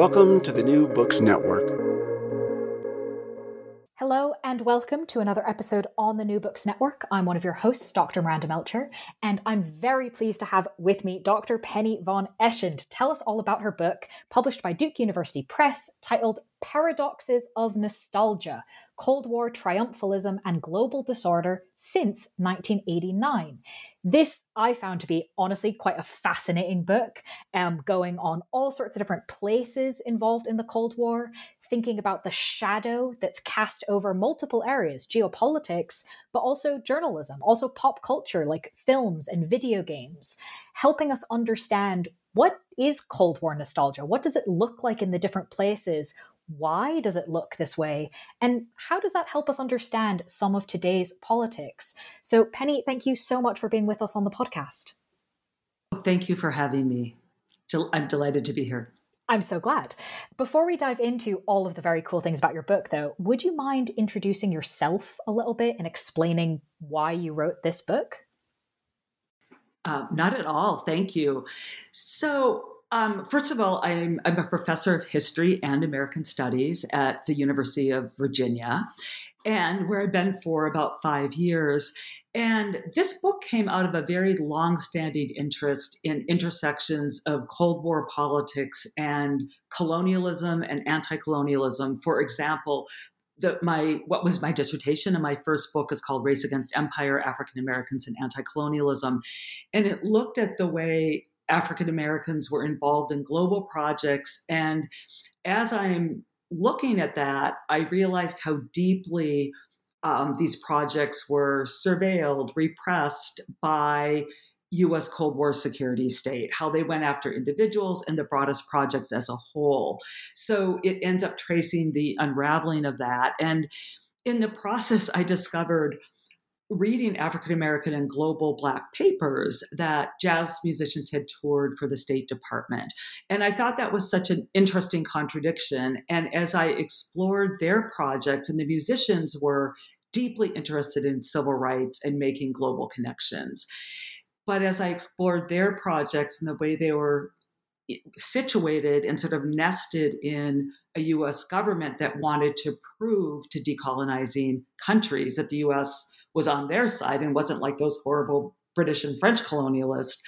Welcome to the New Books Network. Hello and welcome to another episode on the New Books Network. I'm one of your hosts, Dr. Miranda Melcher, and I'm very pleased to have with me Dr. Penny von Eschen to tell us all about her book, published by Duke University Press, titled Paradoxes of Nostalgia Cold War Triumphalism and Global Disorder Since 1989. This I found to be honestly quite a fascinating book, um, going on all sorts of different places involved in the Cold War, thinking about the shadow that's cast over multiple areas, geopolitics, but also journalism, also pop culture like films and video games, helping us understand what is Cold War nostalgia? What does it look like in the different places? Why does it look this way? And how does that help us understand some of today's politics? So, Penny, thank you so much for being with us on the podcast. Thank you for having me. I'm delighted to be here. I'm so glad. Before we dive into all of the very cool things about your book, though, would you mind introducing yourself a little bit and explaining why you wrote this book? Uh, not at all. Thank you. So, um, first of all, I'm, I'm a professor of history and American studies at the University of Virginia, and where I've been for about five years. And this book came out of a very long-standing interest in intersections of Cold War politics and colonialism and anti-colonialism. For example, the, my what was my dissertation and my first book is called Race Against Empire: African Americans and Anti-Colonialism, and it looked at the way African Americans were involved in global projects. And as I'm looking at that, I realized how deeply um, these projects were surveilled, repressed by US Cold War security state, how they went after individuals and the broadest projects as a whole. So it ends up tracing the unraveling of that. And in the process, I discovered reading African American and global Black papers that jazz musicians had toured for the State Department. And I thought that was such an interesting contradiction. And as I explored their projects, and the musicians were deeply interested in civil rights and making global connections. But as I explored their projects and the way they were eh, situated and sort of nested in a US government that wanted to prove to decolonizing countries that the US was on their side and wasn't like those horrible British and French colonialists,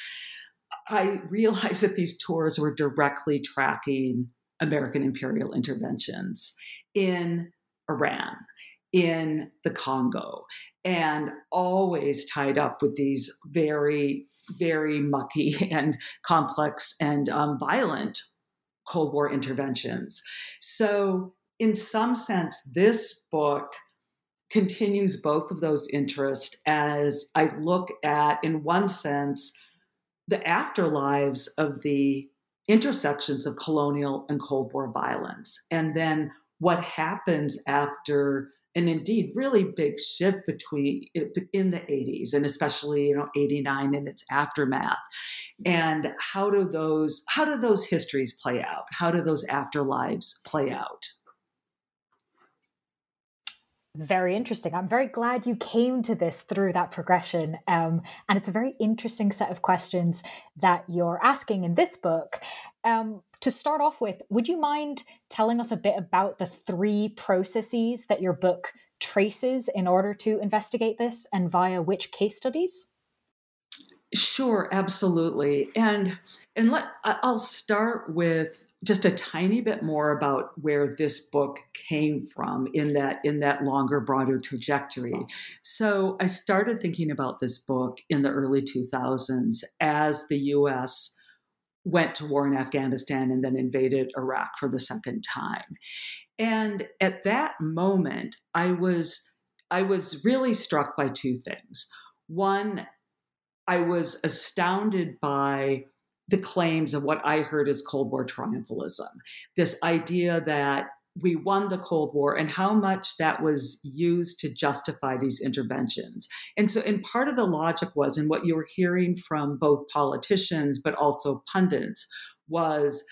I realized that these tours were directly tracking American imperial interventions in Iran, in the Congo, and always tied up with these very, very mucky and complex and um, violent Cold War interventions. So, in some sense, this book continues both of those interests as I look at, in one sense, the afterlives of the intersections of colonial and Cold War violence, and then what happens after an indeed really big shift between in the 80s and especially you know 89 and its aftermath. And how do those how do those histories play out? How do those afterlives play out very interesting. I'm very glad you came to this through that progression. Um, and it's a very interesting set of questions that you're asking in this book. Um, to start off with, would you mind telling us a bit about the three processes that your book traces in order to investigate this and via which case studies? Sure, absolutely. And and let I'll start with just a tiny bit more about where this book came from in that in that longer broader trajectory. So I started thinking about this book in the early 2000s as the US went to war in Afghanistan and then invaded Iraq for the second time. And at that moment I was I was really struck by two things. One, I was astounded by the claims of what I heard as Cold War triumphalism. This idea that we won the Cold War and how much that was used to justify these interventions. And so, and part of the logic was, and what you were hearing from both politicians but also pundits, was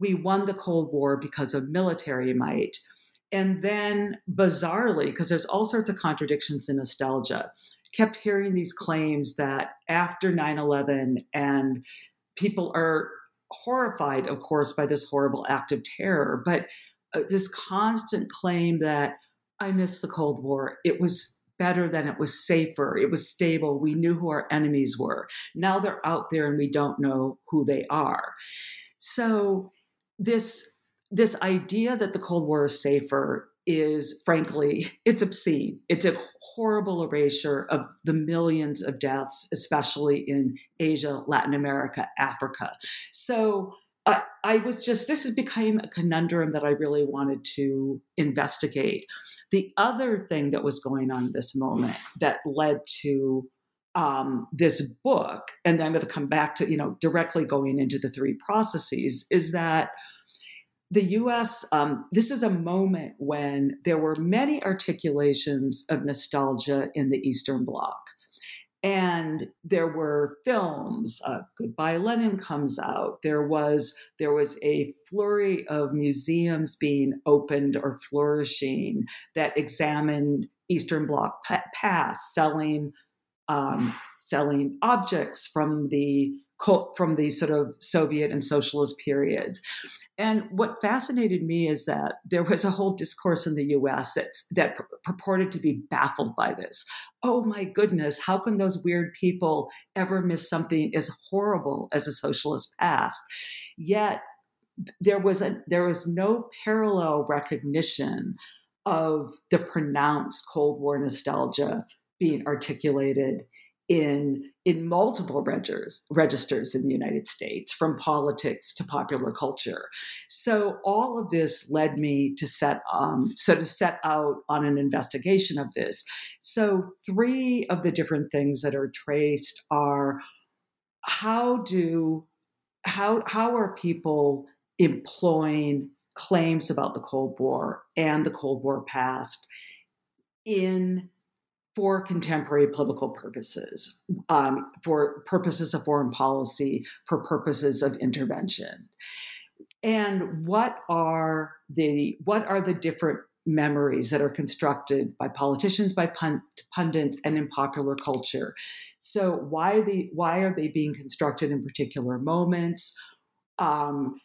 we won the Cold War because of military might. And then, bizarrely, because there's all sorts of contradictions in nostalgia, kept hearing these claims that after 9 11 and people are horrified, of course, by this horrible act of terror, but uh, this constant claim that I miss the Cold War. It was better than it was safer. It was stable. We knew who our enemies were. Now they're out there and we don't know who they are. So this this idea that the Cold War is safer is frankly it's obscene. It's a horrible erasure of the millions of deaths especially in asia latin america africa. So I, was just this has become a conundrum that i really wanted to investigate. The other thing that was going on in this moment that led to um, this book and then i'm going to come back to you know directly going into the three processes is that the US, um, this is a moment when there were many articulations of nostalgia in the Eastern Bloc. And there were films. Uh, Goodbye Lenin comes out. There was there was a flurry of museums being opened or flourishing that examined Eastern Bloc past, selling um, selling objects from the from the sort of Soviet and socialist periods. And what fascinated me is that there was a whole discourse in the US that, that purported to be baffled by this. Oh my goodness, how can those weird people ever miss something as horrible as a socialist past? Yet there was a, there was no parallel recognition of the pronounced Cold War nostalgia being articulated in in multiple registers registers in the United States, from politics to popular culture. So all of this led me to set um, so to set out on an investigation of this. So three of the different things that are traced are how do how how are people employing claims about the Cold War and the Cold War past in for contemporary political purposes, um, for purposes of foreign policy, for purposes of intervention. And what are the what are the different memories that are constructed by politicians, by pundits, and in popular culture? So why the why are they being constructed in particular moments? Um,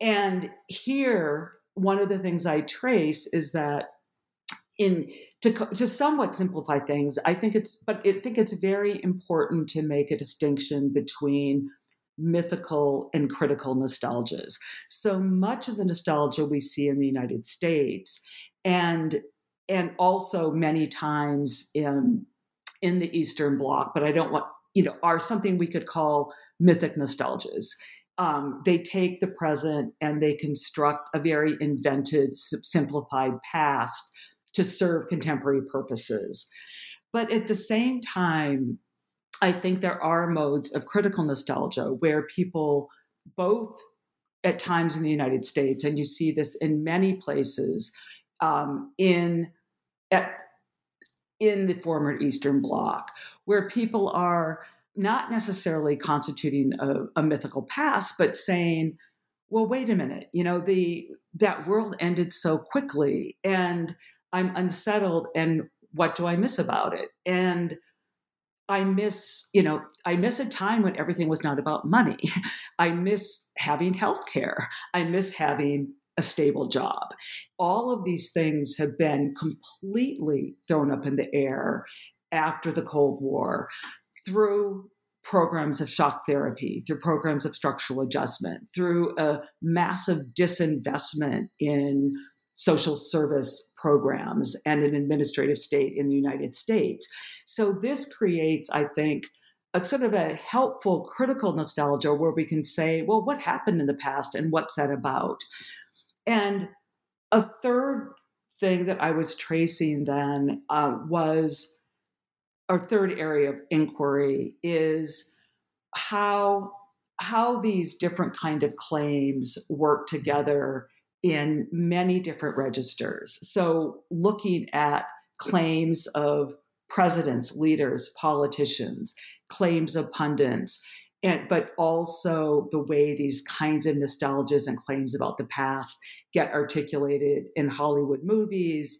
and here, one of the things I trace is that in to, to somewhat simplify things, I think it's, but I think it's very important to make a distinction between mythical and critical nostalgias. So much of the nostalgia we see in the United States, and and also many times in in the Eastern Bloc, but I don't want you know are something we could call mythic nostalgias. Um, they take the present and they construct a very invented, simplified past to serve contemporary purposes. But at the same time, I think there are modes of critical nostalgia where people both at times in the United States, and you see this in many places um, in at, in the former Eastern Bloc, where people are not necessarily constituting a, a mythical past, but saying, "Well, wait a minute, you know, the that world ended so quickly, and I'm unsettled and what do I miss about it? And I miss, you know, I miss a time when everything was not about money. I miss having health care. I miss having a stable job. All of these things have been completely thrown up in the air after the Cold War through programs of shock therapy, through programs of structural adjustment, through a massive disinvestment in social service programs and an administrative state in the United States. So this creates, I think, a sort of a helpful critical nostalgia where we can say, well, what happened in the past and what's that about? And a third thing that I was tracing then uh, was our third area of inquiry is how how these different kind of claims work together in many different registers. So looking at claims of presidents, leaders, politicians, claims of pundits, and but also the way these kinds of nostalgias and claims about the past get articulated in Hollywood movies,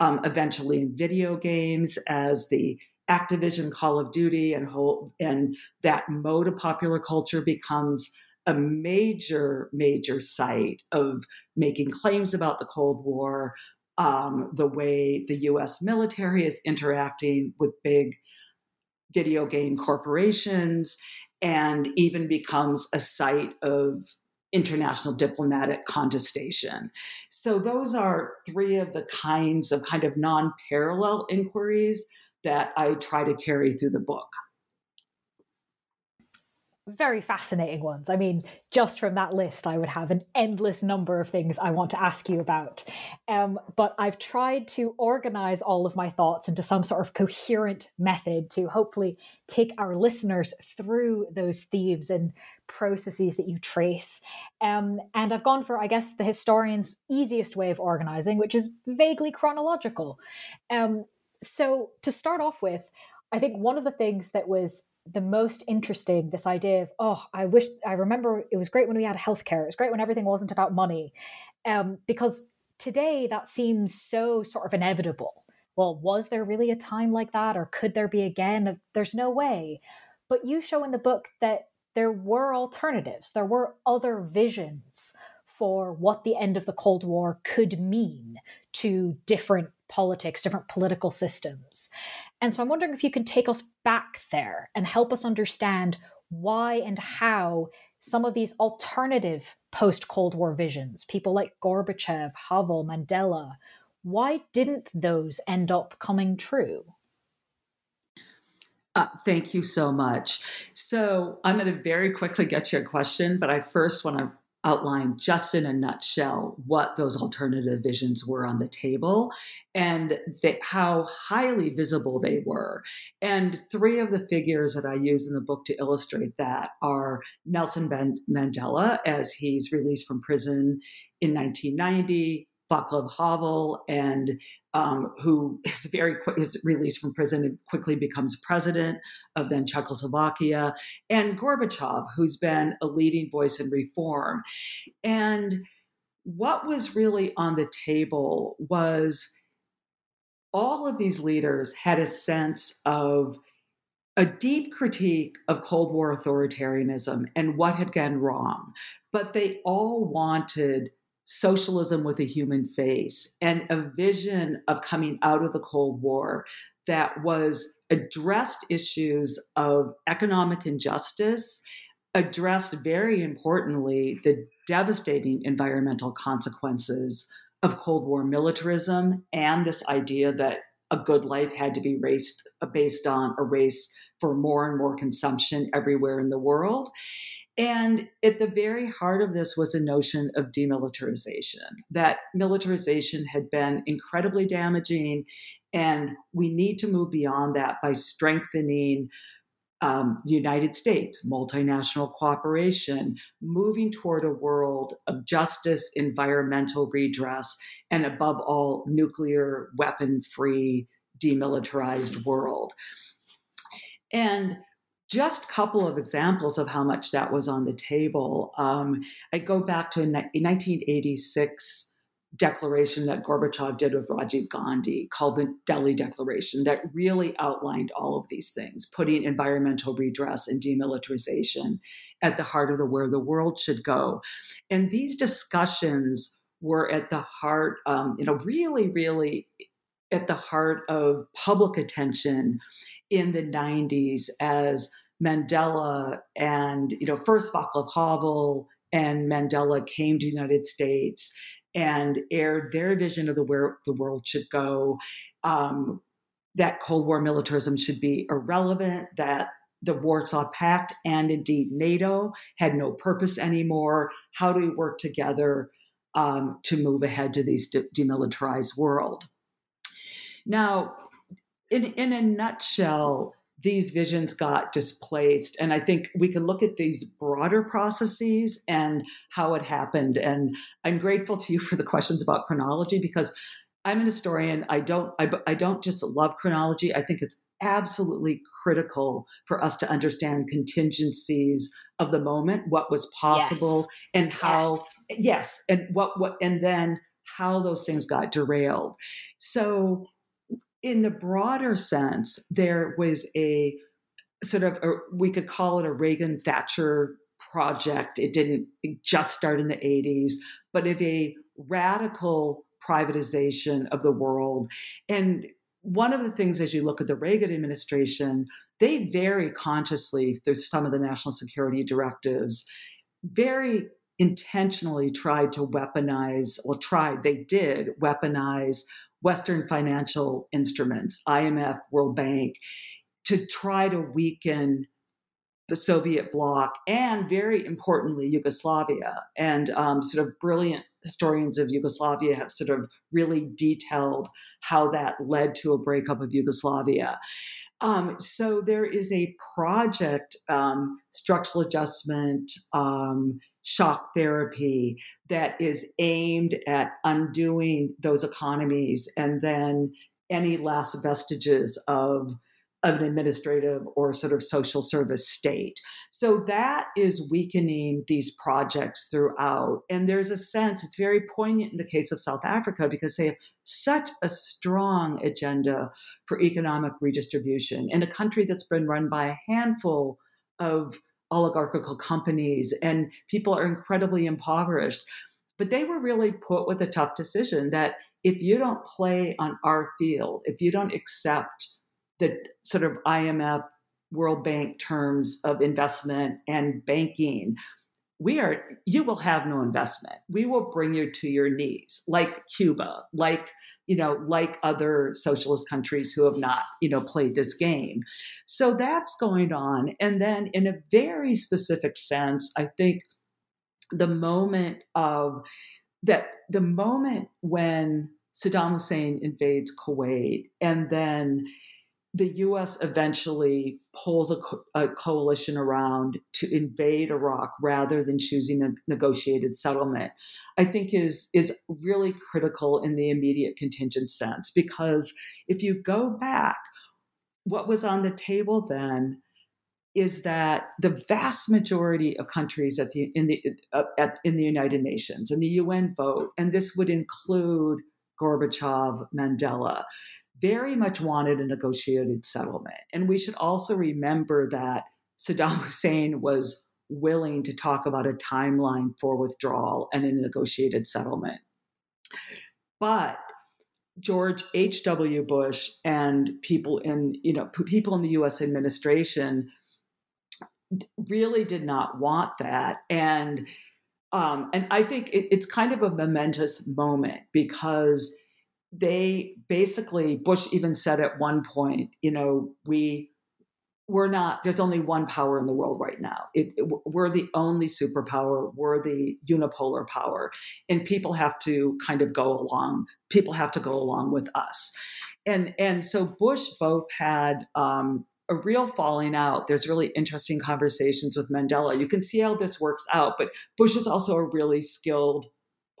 um, eventually in video games as the Activision Call of Duty and whole and that mode of popular culture becomes a major, major site of making claims about the Cold War, um, the way the US military is interacting with big video game corporations, and even becomes a site of international diplomatic contestation. So, those are three of the kinds of kind of non parallel inquiries that I try to carry through the book very fascinating ones. I mean, just from that list, I would have an endless number of things I want to ask you about. Um, but I've tried to organize all of my thoughts into some sort of coherent method to hopefully take our listeners through those themes and processes that you trace. Um, and I've gone for, I guess, the historian's easiest way of organizing, which is vaguely chronological. Um, so, to start off with, I think one of the things that was the most interesting this idea of oh i wish i remember it was great when we had healthcare. It was great when everything wasn't about money. Um, because today that seems so sort of inevitable. Well was there really a time like that or could there be again? There's no way. But you show in the book that there were alternatives. There were other visions for what the end of the cold war could mean to different politics different political systems and so I'm wondering if you can take us back there and help us understand why and how some of these alternative post Cold War visions, people like Gorbachev, Havel, Mandela, why didn't those end up coming true? Uh, thank you so much. So, I'm going to very quickly get to your question, but I first want to outline just in a nutshell what those alternative visions were on the table and how highly visible they were. And three of the figures that I use in the book to illustrate that are Nelson Mandela, as he's released from prison in 1990, Václav Havel, and um, who is very quick, is released from prison and quickly becomes president of then Czechoslovakia, and Gorbachev, who's been a leading voice in reform. And what was really on the table was all of these leaders had a sense of a deep critique of Cold War authoritarianism and what had gone wrong, but they all wanted socialism with a human face and a vision of coming out of the Cold War that was addressed issues of economic injustice, addressed very importantly the devastating environmental consequences of Cold War militarism and this idea that a good life had to be raced, based on a race for more and more consumption everywhere in the world. And at the very heart of this was a notion of demilitarization, that militarization had been incredibly damaging, and we need to move beyond that by strengthening um, the United States, multinational cooperation, moving toward a world of justice, environmental redress, and above all, nuclear weapon free, demilitarized world. And just a couple of examples of how much that was on the table. Um, I go back to a 1986 declaration that Gorbachev did with Rajiv Gandhi called the Delhi Declaration that really outlined all of these things, putting environmental redress and demilitarization at the heart of the where the world should go. And these discussions were at the heart, um, you know, really, really at the heart of public attention in the 90s as Mandela and, you know, first Václav Havel and Mandela came to the United States and aired their vision of the where the world should go. Um, that Cold War militarism should be irrelevant, that the Warsaw Pact and indeed NATO had no purpose anymore. How do we work together um, to move ahead to this de- demilitarized world? Now, in, in a nutshell, these visions got displaced. And I think we can look at these broader processes and how it happened. And I'm grateful to you for the questions about chronology because I'm an historian. I don't I, I don't just love chronology. I think it's absolutely critical for us to understand contingencies of the moment, what was possible, yes. and how yes. yes, and what what and then how those things got derailed. So, in the broader sense, there was a sort of a, we could call it a Reagan Thatcher project. It didn't just start in the 80s, but of a radical privatization of the world. And one of the things as you look at the Reagan administration, they very consciously, through some of the national security directives, very intentionally tried to weaponize, well, tried, they did weaponize Western financial instruments, IMF, World Bank, to try to weaken the Soviet bloc and, very importantly, Yugoslavia. And um, sort of brilliant historians of Yugoslavia have sort of really detailed how that led to a breakup of Yugoslavia. Um, so there is a project, um, structural adjustment, um, shock therapy, that is aimed at undoing those economies and then any last vestiges of of an administrative or sort of social service state. So that is weakening these projects throughout. And there's a sense, it's very poignant in the case of South Africa because they have such a strong agenda for economic redistribution in a country that's been run by a handful of oligarchical companies and people are incredibly impoverished. But they were really put with a tough decision that if you don't play on our field, if you don't accept the sort of IMF, World Bank terms of investment and banking, we are you will have no investment. We will bring you to your knees, like Cuba, like you know, like other socialist countries who have not, you know, played this game. So that's going on. And then in a very specific sense, I think the moment of that the moment when Saddam Hussein invades Kuwait and then the U.S. eventually pulls a, co- a, coalition around to invade Iraq rather than choosing a negotiated settlement, I think is is really critical in the immediate contingent sense because if you go back, what was on the table then is that the vast majority of countries at the in the uh, at, in the United Nations and the UN vote, and this would include Gorbachev, Mandela very much wanted a negotiated settlement. And we should also remember that Saddam Hussein was willing to talk about a timeline for withdrawal and a negotiated settlement. But George H.W. Bush and people in, you know, people in the US administration really did not want that. And um, and I think it, it's kind of a momentous moment because they basically bush even said at one point you know we we're not there's only one power in the world right now. It, it, we're the only superpower we're the unipolar power and people have to kind of go along people have to go along with us. And and so bush both had um, a real falling out. There's really interesting conversations with mandela. You can see how this works out but bush is also a really skilled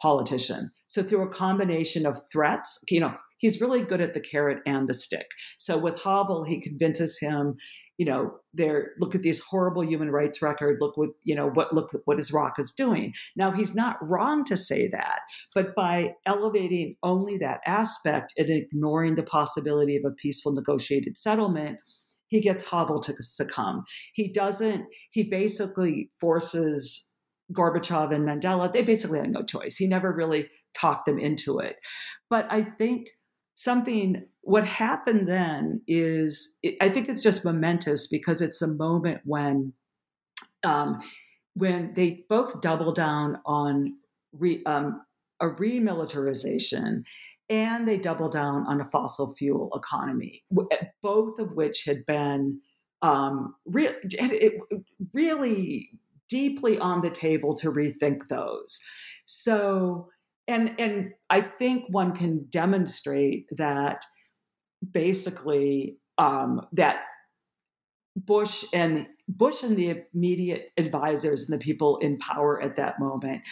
politician. So through a combination of threats, you know, he's really good at the carrot and the stick. So with Havel, he convinces him, you know, there look at this horrible human rights record. Look what you know what look what Iraq is doing. Now he's not wrong to say that, but by elevating only that aspect and ignoring the possibility of a peaceful negotiated settlement, he gets Havel to succumb. He doesn't. He basically forces Gorbachev and Mandela, they basically had no choice. He never really talked them into it. But I think something, what happened then is, I think it's just momentous because it's a moment when, um, when they both double down on re, um, a remilitarization and they double down on a fossil fuel economy, both of which had been um, re- it, really deeply on the table to rethink those. So, and and I think one can demonstrate that basically um, that Bush and Bush and the immediate advisors and the people in power at that moment,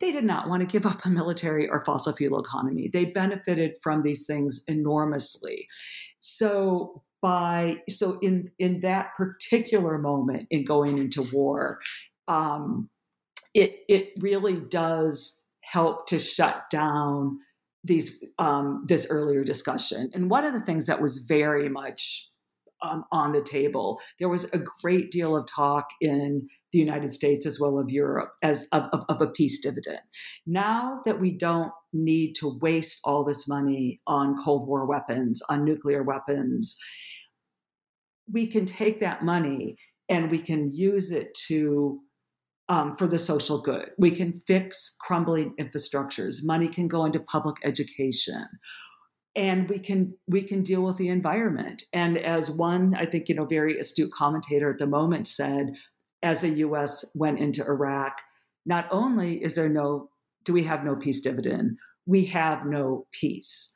they did not want to give up a military or fossil fuel economy. They benefited from these things enormously. So by so in in that particular moment in going into war, um, it it really does help to shut down these um, this earlier discussion. And one of the things that was very much um, on the table, there was a great deal of talk in the United States as well of Europe as of, of, of a peace dividend. Now that we don't need to waste all this money on Cold War weapons, on nuclear weapons, we can take that money and we can use it to um, for the social good. We can fix crumbling infrastructures. Money can go into public education, and we can we can deal with the environment. And as one, I think you know, very astute commentator at the moment said, as the U.S. went into Iraq, not only is there no do we have no peace dividend, we have no peace.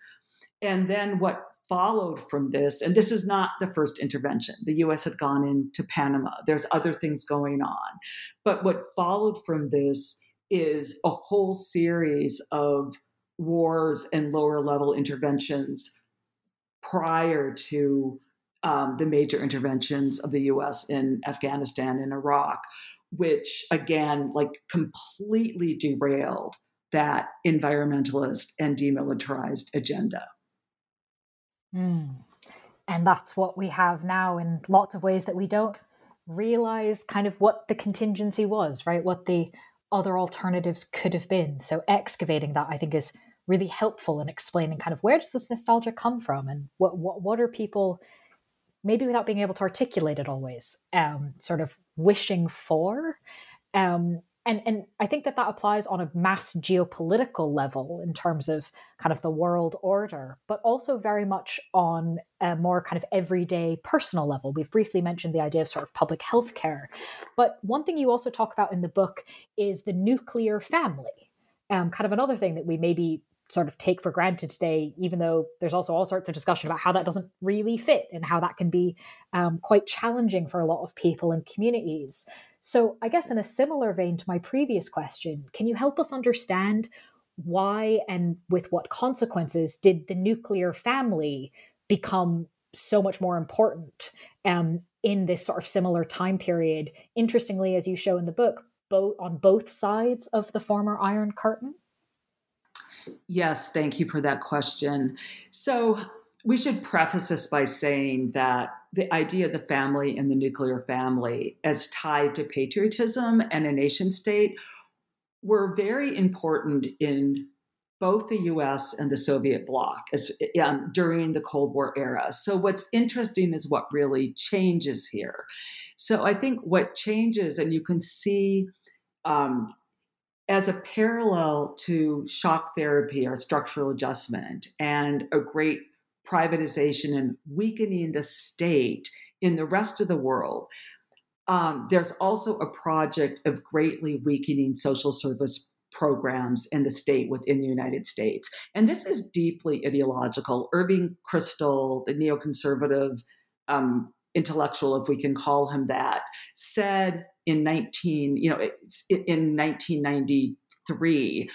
And then what followed from this, and this is not the first intervention. The US had gone into Panama. There's other things going on. But what followed from this is a whole series of wars and lower level interventions prior to um, the major interventions of the US in Afghanistan and Iraq, which again, like completely derailed that environmentalist and demilitarized agenda. Mm. And that's what we have now in lots of ways that we don't realize kind of what the contingency was, right? What the other alternatives could have been. So excavating that, I think, is really helpful in explaining kind of where does this nostalgia come from and what what, what are people maybe without being able to articulate it always um, sort of wishing for um, and and I think that that applies on a mass geopolitical level in terms of kind of the world order, but also very much on a more kind of everyday personal level. We've briefly mentioned the idea of sort of public health care, but one thing you also talk about in the book is the nuclear family. Um, kind of another thing that we maybe sort of take for granted today, even though there's also all sorts of discussion about how that doesn't really fit and how that can be um, quite challenging for a lot of people and communities. So, I guess in a similar vein to my previous question, can you help us understand why and with what consequences did the nuclear family become so much more important um, in this sort of similar time period? Interestingly, as you show in the book, both on both sides of the former Iron Curtain. Yes, thank you for that question. So, we should preface this by saying that the idea of the family and the nuclear family as tied to patriotism and a nation state were very important in both the US and the Soviet bloc as, um, during the Cold War era. So, what's interesting is what really changes here. So, I think what changes, and you can see um, as a parallel to shock therapy or structural adjustment and a great privatization and weakening the state in the rest of the world, um, there's also a project of greatly weakening social service programs in the state within the United States. And this is deeply ideological. Irving Kristol, the neoconservative um, intellectual, if we can call him that, said in 19, you know, in 1993,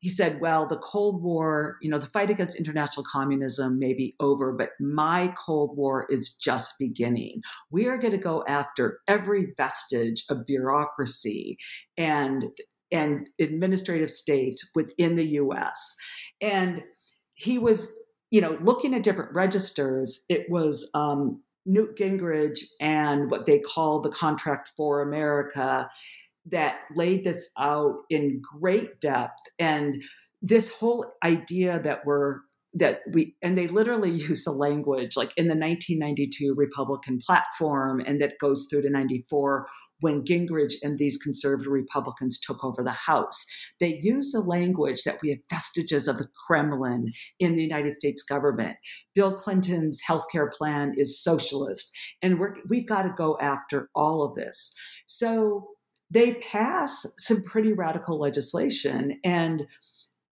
he said, well, the Cold War, you know, the fight against international communism may be over, but my Cold War is just beginning. We are going to go after every vestige of bureaucracy and and administrative states within the US. And he was, you know, looking at different registers. It was um, Newt Gingrich and what they call the Contract for America that laid this out in great depth. And this whole idea that we're that we and they literally use the language like in the 1992 Republican platform and that goes through to 94 when Gingrich and these conservative Republicans took over the House. They used the language that we have vestiges of the Kremlin in the United States government. Bill Clinton's healthcare plan is socialist, and we're, we've got to go after all of this. So they pass some pretty radical legislation. And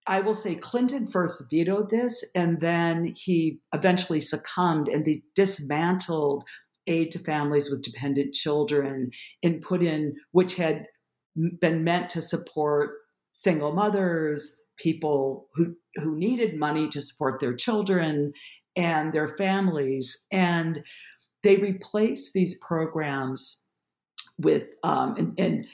I will say Clinton first vetoed this, and then he eventually succumbed and they dismantled aid to families with dependent children and put in, which had been meant to support single mothers, people who, who needed money to support their children and their families. And they replaced these programs with, um, and, and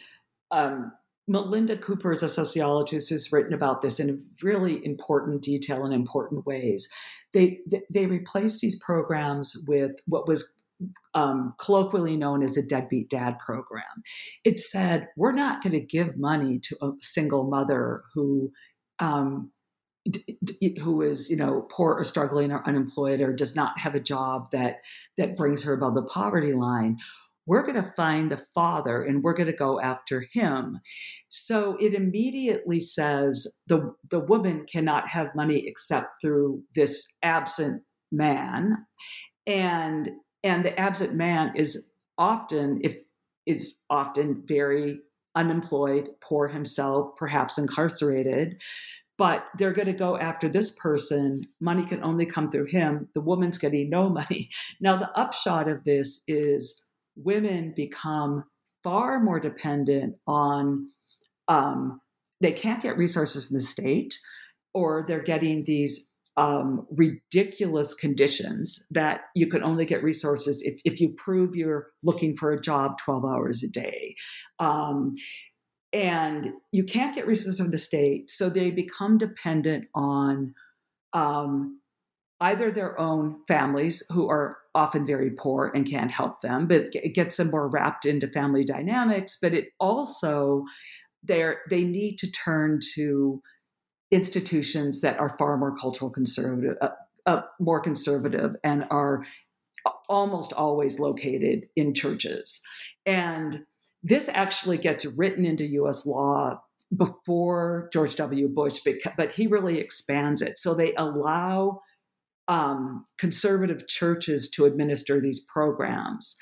um, Melinda Cooper is a sociologist who's written about this in really important detail and important ways. They they replaced these programs with what was um, colloquially known as a deadbeat dad program. It said we're not going to give money to a single mother who um, who is you know poor or struggling or unemployed or does not have a job that that brings her above the poverty line we're going to find the father and we're going to go after him. So it immediately says the, the woman cannot have money except through this absent man. And and the absent man is often if is often very unemployed, poor himself, perhaps incarcerated. But they're going to go after this person. Money can only come through him. The woman's getting no money. Now, the upshot of this is women become far more dependent on um, they can't get resources from the state or they're getting these um, ridiculous conditions that you can only get resources if, if you prove you're looking for a job 12 hours a day um, and you can't get resources from the state so they become dependent on um, either their own families who are often very poor and can't help them, but it gets them more wrapped into family dynamics. But it also they're they need to turn to institutions that are far more cultural conservative, uh, uh, more conservative, and are almost always located in churches. And this actually gets written into U.S. law before George W. Bush, but he really expands it. So they allow um, conservative churches to administer these programs.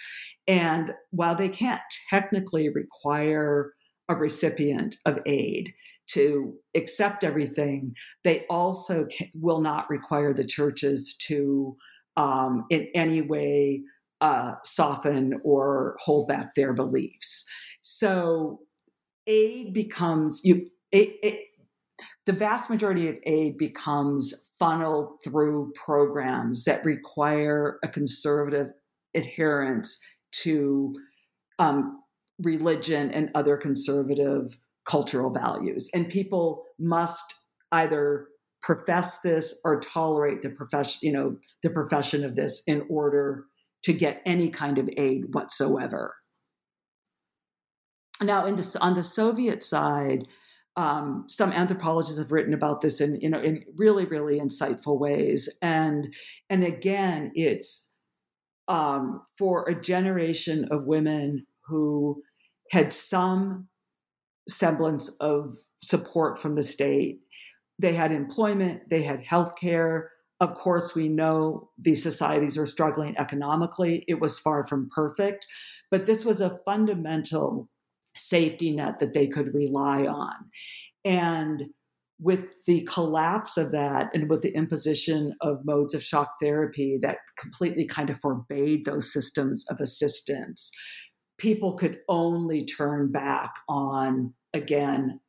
And while they can't technically require a recipient of aid to accept everything, they also can, will not require the churches to, um, in any way, uh, soften or hold back their beliefs. So aid becomes you. It, it, the vast majority of aid becomes funneled through programs that require a conservative adherence to um, religion and other conservative cultural values. And people must either profess this or tolerate the profession, you know, the profession of this in order to get any kind of aid whatsoever. Now, in the, on the Soviet side, um, some anthropologists have written about this in you know in really really insightful ways and and again it's um, for a generation of women who had some semblance of support from the state. They had employment they had health care. Of course we know these societies are struggling economically. It was far from perfect but this was a fundamental safety net that they could rely on. And with the collapse of that and with the imposition of modes of shock therapy that completely kind of forbade those systems of assistance, people could only turn back on, again,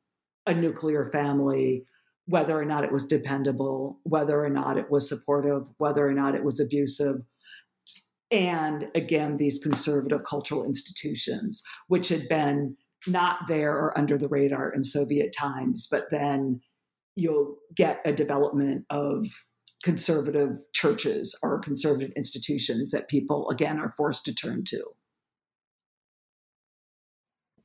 a nuclear family, whether or not it was dependable, whether or not it was supportive, whether or not it was abusive, and again, these conservative cultural institutions, which had been not there or under the radar in Soviet times, but then you'll get a development of conservative churches or conservative institutions that people, again, are forced to turn to.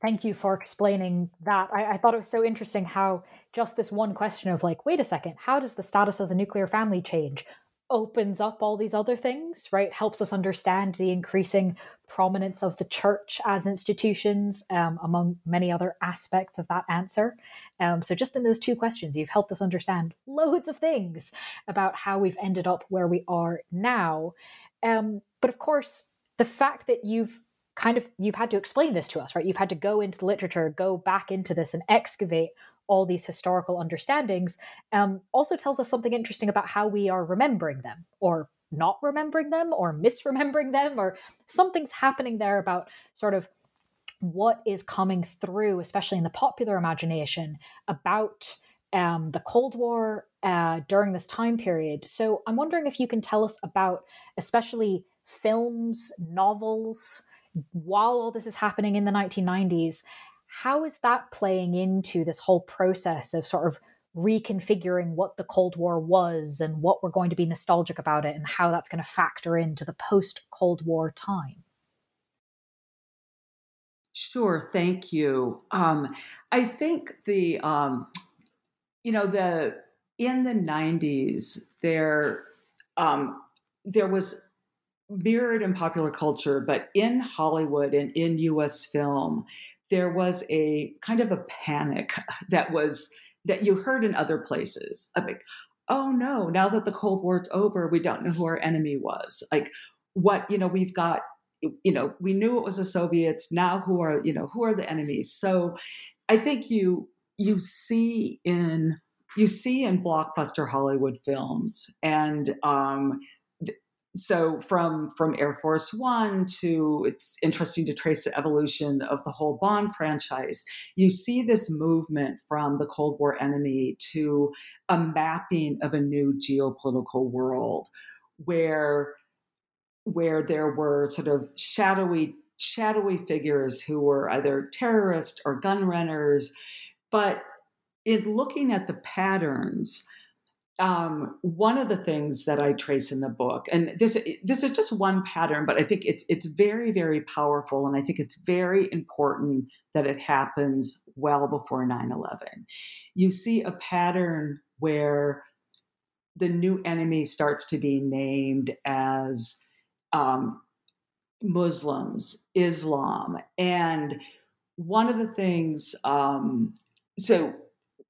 Thank you for explaining that. I, I, thought it was so interesting how just this one question of, like, wait a second, how does the status of the nuclear family change? opens up all these other things, right? Helps us understand the increasing prominence of the church as institutions, um, among many other aspects of that answer. Um, so, just in those two questions, you've helped us understand loads of things about how we've ended up where we are now. Um, but of course, the fact that you've kind of you've had to explain this to us right you've had to go into the literature go back into this and excavate all these historical understandings um, also tells us something interesting about how we are remembering them or not remembering them or misremembering them or something's happening there about sort of what is coming through, especially in the popular imagination, about um, the Cold War uh, during this time period. So I'm wondering if you can tell us about, especially films, novels, while all this is happening in the 1990s, how is that playing into this whole process of sort of reconfiguring what the Cold War was and what we're going to be nostalgic about it and how that's going to factor into the post Cold War time? Sure, thank you. Um, I think the um, you know the in the 90s there um, there was mirrored in popular culture but in hollywood and in us film there was a kind of a panic that was that you heard in other places. Like oh no now that the cold war's over we don't know who our enemy was. Like what you know we've got you know we knew it was the soviets now who are you know who are the enemies? So i think you you see in you see in blockbuster Hollywood films, and um, so from from Air Force One to it's interesting to trace the evolution of the whole Bond franchise. You see this movement from the Cold War enemy to a mapping of a new geopolitical world, where where there were sort of shadowy shadowy figures who were either terrorists or gun runners, but in looking at the patterns, um, one of the things that I trace in the book, and this this is just one pattern, but I think it's it's very very powerful, and I think it's very important that it happens well before 9/11. You see a pattern where the new enemy starts to be named as um, Muslims, Islam, and one of the things. Um, so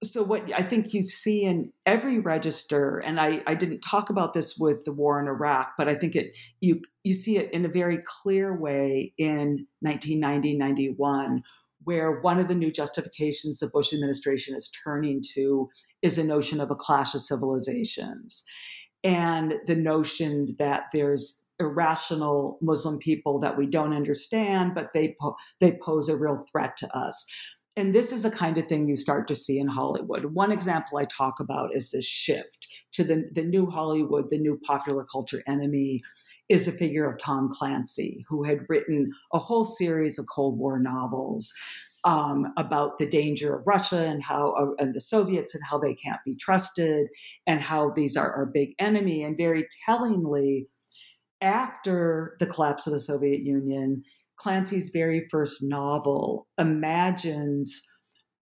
so what I think you see in every register, and I, I didn't talk about this with the war in Iraq, but I think it you you see it in a very clear way in 1990-91, where one of the new justifications the Bush administration is turning to is the notion of a clash of civilizations. And the notion that there's irrational Muslim people that we don't understand, but they po- they pose a real threat to us and this is the kind of thing you start to see in Hollywood. One example I talk about is this shift to the, the new Hollywood, the new popular culture enemy is the figure of Tom Clancy, who had written a whole series of Cold War novels um, about the danger of Russia and how uh, and the Soviets and how they can't be trusted and how these are our big enemy. And very tellingly, after the collapse of the Soviet Union, Clancy's very first novel imagines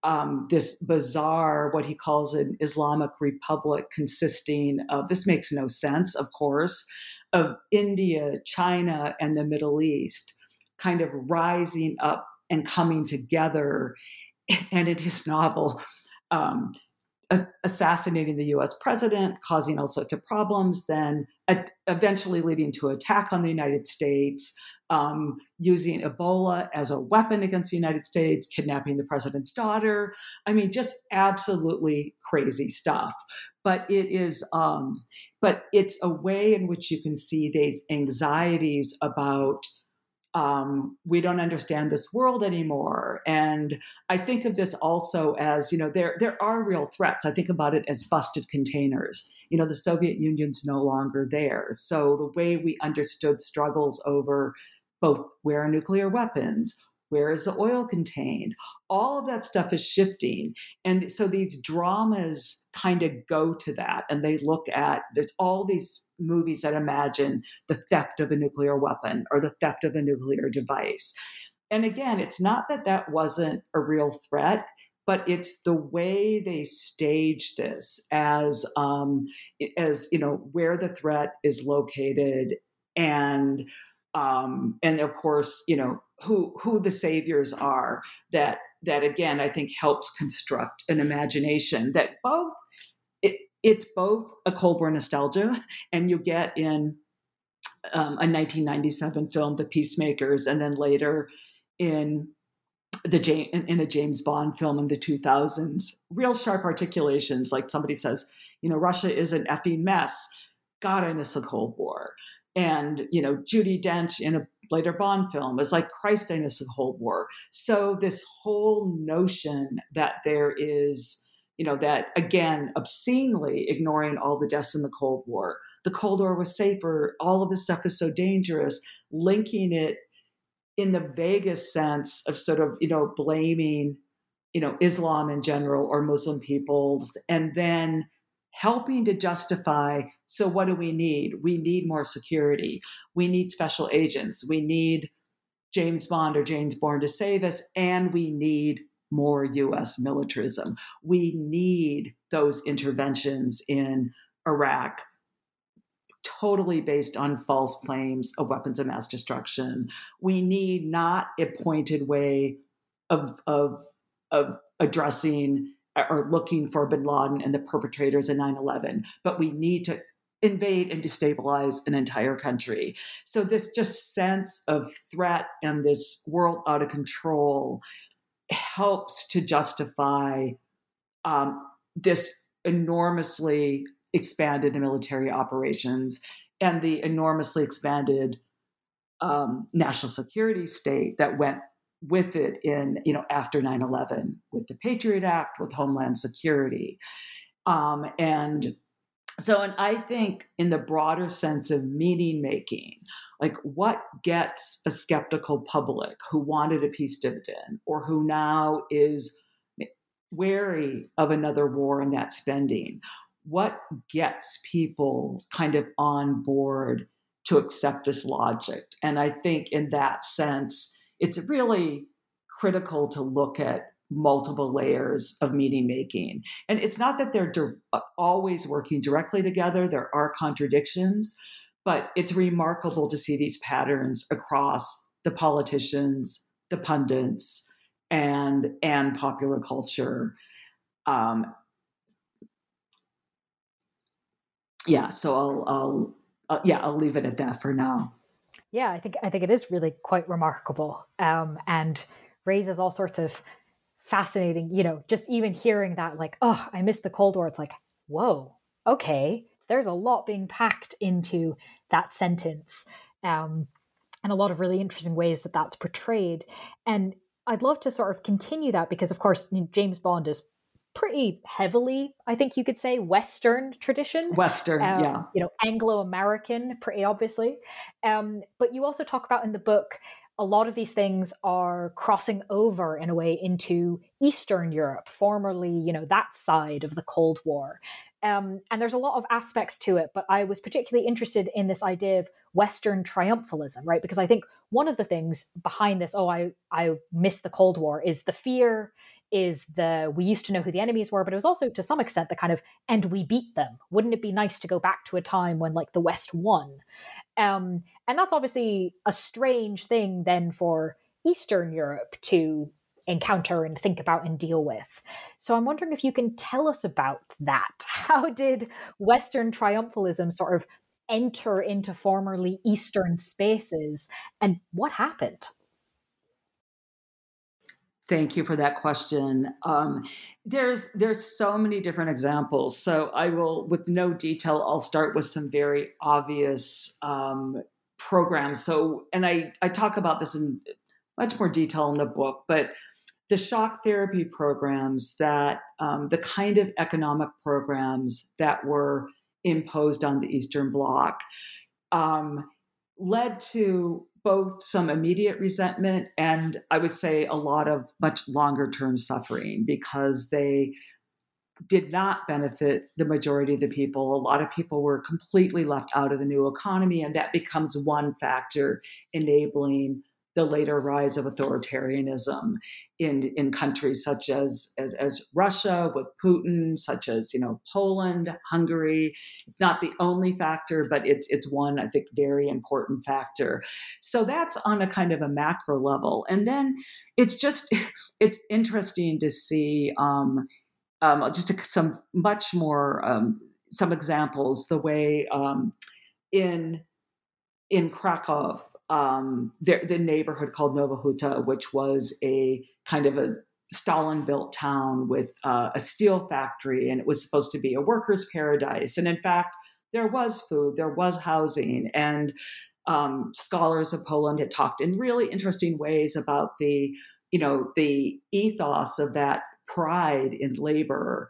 um, this bizarre, what he calls an Islamic republic consisting of, this makes no sense, of course, of India, China, and the Middle East kind of rising up and coming together. And in his novel, um, assassinating the US president, causing all sorts of problems, then eventually leading to attack on the United States, um, using Ebola as a weapon against the United States, kidnapping the president's daughter. I mean, just absolutely crazy stuff. But it is, um, but it's a way in which you can see these anxieties about um, we don't understand this world anymore. And I think of this also as, you know, there there are real threats. I think about it as busted containers. You know, the Soviet Union's no longer there. So the way we understood struggles over both where are nuclear weapons, where is the oil contained, all of that stuff is shifting. And so these dramas kind of go to that and they look at there's all these movies that imagine the theft of a nuclear weapon or the theft of a nuclear device. And again, it's not that that wasn't a real threat, but it's the way they stage this as um, as you know where the threat is located and um, and of course, you know who who the saviors are. That that again, I think helps construct an imagination that both it, it's both a Cold War nostalgia, and you get in um, a 1997 film, The Peacemakers, and then later in the in, in a James Bond film in the 2000s, real sharp articulations. Like somebody says, you know, Russia is an effing mess God, I miss the Cold War. And, you know, Judi Dench in a later Bond film is like, Christ, miss the Cold War. So this whole notion that there is, you know, that again, obscenely ignoring all the deaths in the Cold War, the Cold War was safer, all of this stuff is so dangerous, linking it in the vaguest sense of sort of, you know, blaming, you know, Islam in general or Muslim peoples, and then helping to justify so what do we need? We need more security. We need special agents. We need James Bond or James Bourne to save us, and we need more US militarism. We need those interventions in Iraq totally based on false claims of weapons of mass destruction. We need not a pointed way of, of, of addressing or looking for bin Laden and the perpetrators of 9 11, but we need to invade and destabilize an entire country. So, this just sense of threat and this world out of control helps to justify um, this enormously expanded military operations and the enormously expanded um, national security state that went with it in you know after 9-11 with the patriot act with homeland security. Um, and so and i think in the broader sense of meaning making like what gets a skeptical public who wanted a peace dividend or who now is wary of another war and that spending what gets people kind of on board to accept this logic? And i think in that sense it's really critical to look at multiple layers of meaning making. And it's not that they're di- uh, always working directly together, there are contradictions, but it's remarkable to see these patterns across the politicians, the pundits, and and popular culture. Um, yeah, so I'll, I'll uh, yeah, I'll leave it at that for now. Yeah, I think I think it is really quite remarkable, um, and raises all sorts of fascinating. You know, just even hearing that, like, oh, I missed the Cold War. It's like, whoa, okay, there's a lot being packed into that sentence, um, and a lot of really interesting ways that that's portrayed. And I'd love to sort of continue that because, of course, James Bond is pretty heavily, I think you could say, Western tradition. Western, um, yeah. You know, Anglo American, pretty obviously. Um, but you also talk about in the book a lot of these things are crossing over in a way into Eastern Europe, formerly, you know, that side of the Cold War. Um, and there's a lot of aspects to it, but I was particularly interested in this idea of Western triumphalism, right? Because I think one of the things behind this, oh, I I miss the Cold War, is the fear is the we used to know who the enemies were, but it was also to some extent the kind of and we beat them. Wouldn't it be nice to go back to a time when like the West won? Um, and that's obviously a strange thing then for Eastern Europe to encounter and think about and deal with. So I'm wondering if you can tell us about that. How did Western triumphalism sort of enter into formerly Eastern spaces and what happened? Thank you for that question. Um, there's there's so many different examples. So I will, with no detail, I'll start with some very obvious um, programs. So, and I I talk about this in much more detail in the book, but the shock therapy programs that um, the kind of economic programs that were imposed on the Eastern Bloc um, led to both some immediate resentment and I would say a lot of much longer term suffering because they did not benefit the majority of the people. A lot of people were completely left out of the new economy, and that becomes one factor enabling the later rise of authoritarianism in, in countries such as, as, as Russia with Putin, such as you know Poland, Hungary. It's not the only factor, but it's it's one I think very important factor. So that's on a kind of a macro level, and then it's just it's interesting to see um, um, just some much more um, some examples the way um, in in Krakow um, the, the neighborhood called Nowa Huta, which was a kind of a Stalin built town with uh, a steel factory, and it was supposed to be a workers' paradise. And in fact, there was food, there was housing, and um, scholars of Poland had talked in really interesting ways about the, you know, the ethos of that pride in labor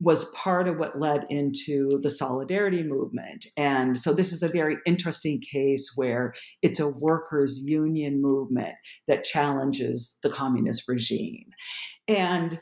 was part of what led into the solidarity movement. And so this is a very interesting case where it's a workers' union movement that challenges the communist regime. And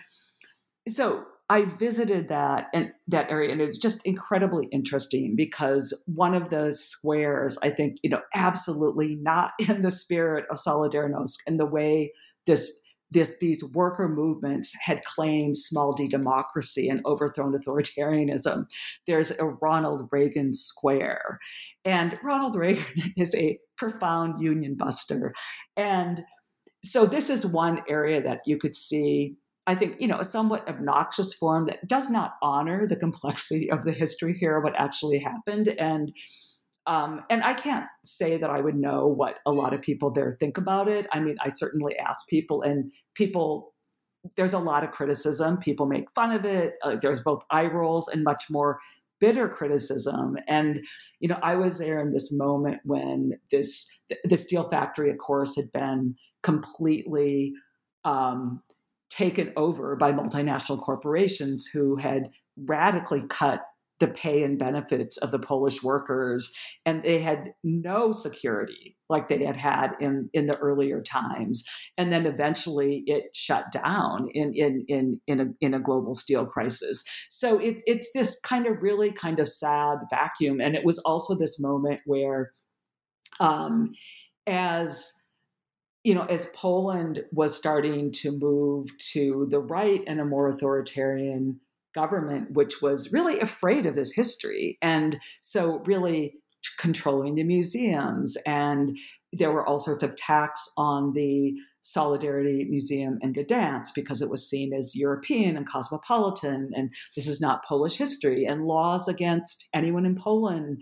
so I visited that and that area, and it's just incredibly interesting because one of the squares, I think, you know, absolutely not in the spirit of Solidarnosc and the way this this, these worker movements had claimed small d democracy and overthrown authoritarianism. There's a Ronald Reagan Square. And Ronald Reagan is a profound union buster. And so this is one area that you could see I think, you know, a somewhat obnoxious form that does not honor the complexity of the history here, what actually happened. And um, and I can't say that I would know what a lot of people there think about it. I mean, I certainly ask people, and people, there's a lot of criticism. People make fun of it. Uh, there's both eye rolls and much more bitter criticism. And you know, I was there in this moment when this the steel factory, of course, had been completely um, taken over by multinational corporations who had radically cut the pay and benefits of the Polish workers, and they had no security like they had had in, in the earlier times. And then eventually it shut down in, in, in, in, a, in a global steel crisis. So it, it's this kind of really kind of sad vacuum. And it was also this moment where, um, as you know, as Poland was starting to move to the right and a more authoritarian government, which was really afraid of this history. And so, really controlling the museums. And there were all sorts of attacks on the Solidarity Museum in Gdansk because it was seen as European and cosmopolitan, and this is not Polish history, and laws against anyone in Poland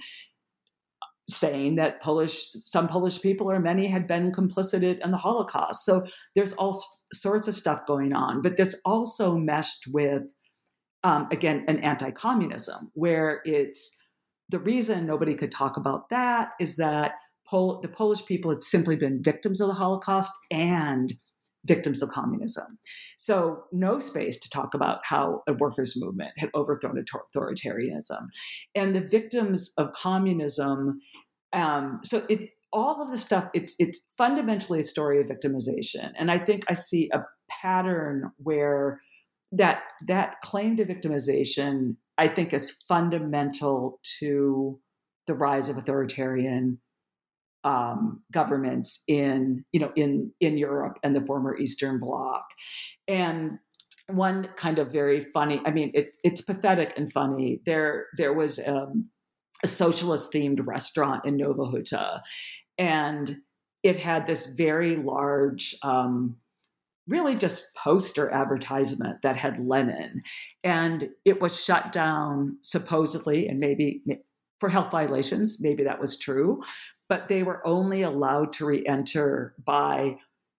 uh, saying that Polish, some Polish people or many had been complicit in the Holocaust. So there's all sorts of stuff going on, but this also meshed with um, again, an anti communism, where it's the reason nobody could talk about that is that Pol- the Polish people had simply been victims of the Holocaust and victims of communism. So, no space to talk about how a workers' movement had overthrown authoritarianism. And the victims of communism, um, so it, all of the stuff, it's, it's fundamentally a story of victimization. And I think I see a pattern where that that claim to victimization, I think, is fundamental to the rise of authoritarian um, governments in you know in in Europe and the former Eastern Bloc, and one kind of very funny. I mean, it, it's pathetic and funny. There there was um, a socialist themed restaurant in Nowa Huta, and it had this very large um, really just poster advertisement that had Lenin. And it was shut down supposedly, and maybe for health violations, maybe that was true, but they were only allowed to re enter by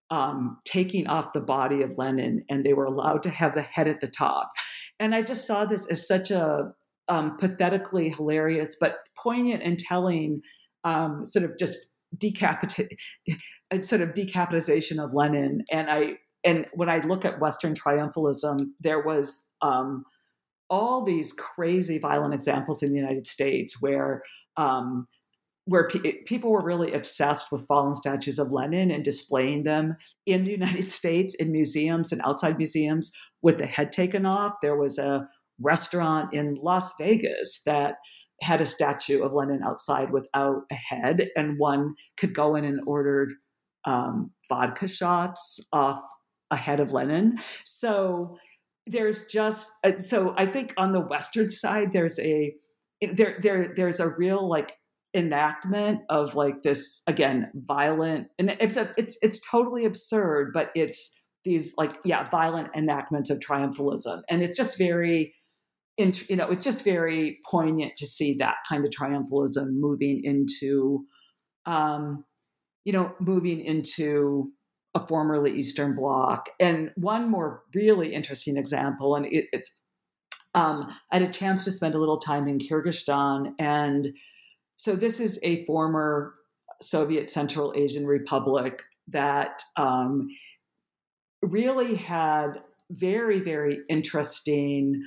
um, taking off the body of Lenin, and they were allowed to have the head at the top. And I just saw this as such a um, pathetically hilarious, but poignant and telling um, sort of just decapitate, sort of decapitalization of Lenin. And I and when I look at Western triumphalism, there was um, all these crazy violent examples in the United States where um, where pe- people were really obsessed with fallen statues of Lenin and displaying them in the United States in museums and outside museums with the head taken off. There was a restaurant in Las Vegas that had a statue of Lenin outside without a head, and one could go in and order um, vodka shots off ahead of Lenin. So there's just uh, so I think on the Western side there's a there there there's a real like enactment of like this again violent and it's a, it's it's totally absurd but it's these like yeah violent enactments of triumphalism and it's just very you know it's just very poignant to see that kind of triumphalism moving into um you know moving into a formerly Eastern Bloc. And one more really interesting example, and it, it's um, I had a chance to spend a little time in Kyrgyzstan. And so this is a former Soviet Central Asian republic that um, really had very, very interesting.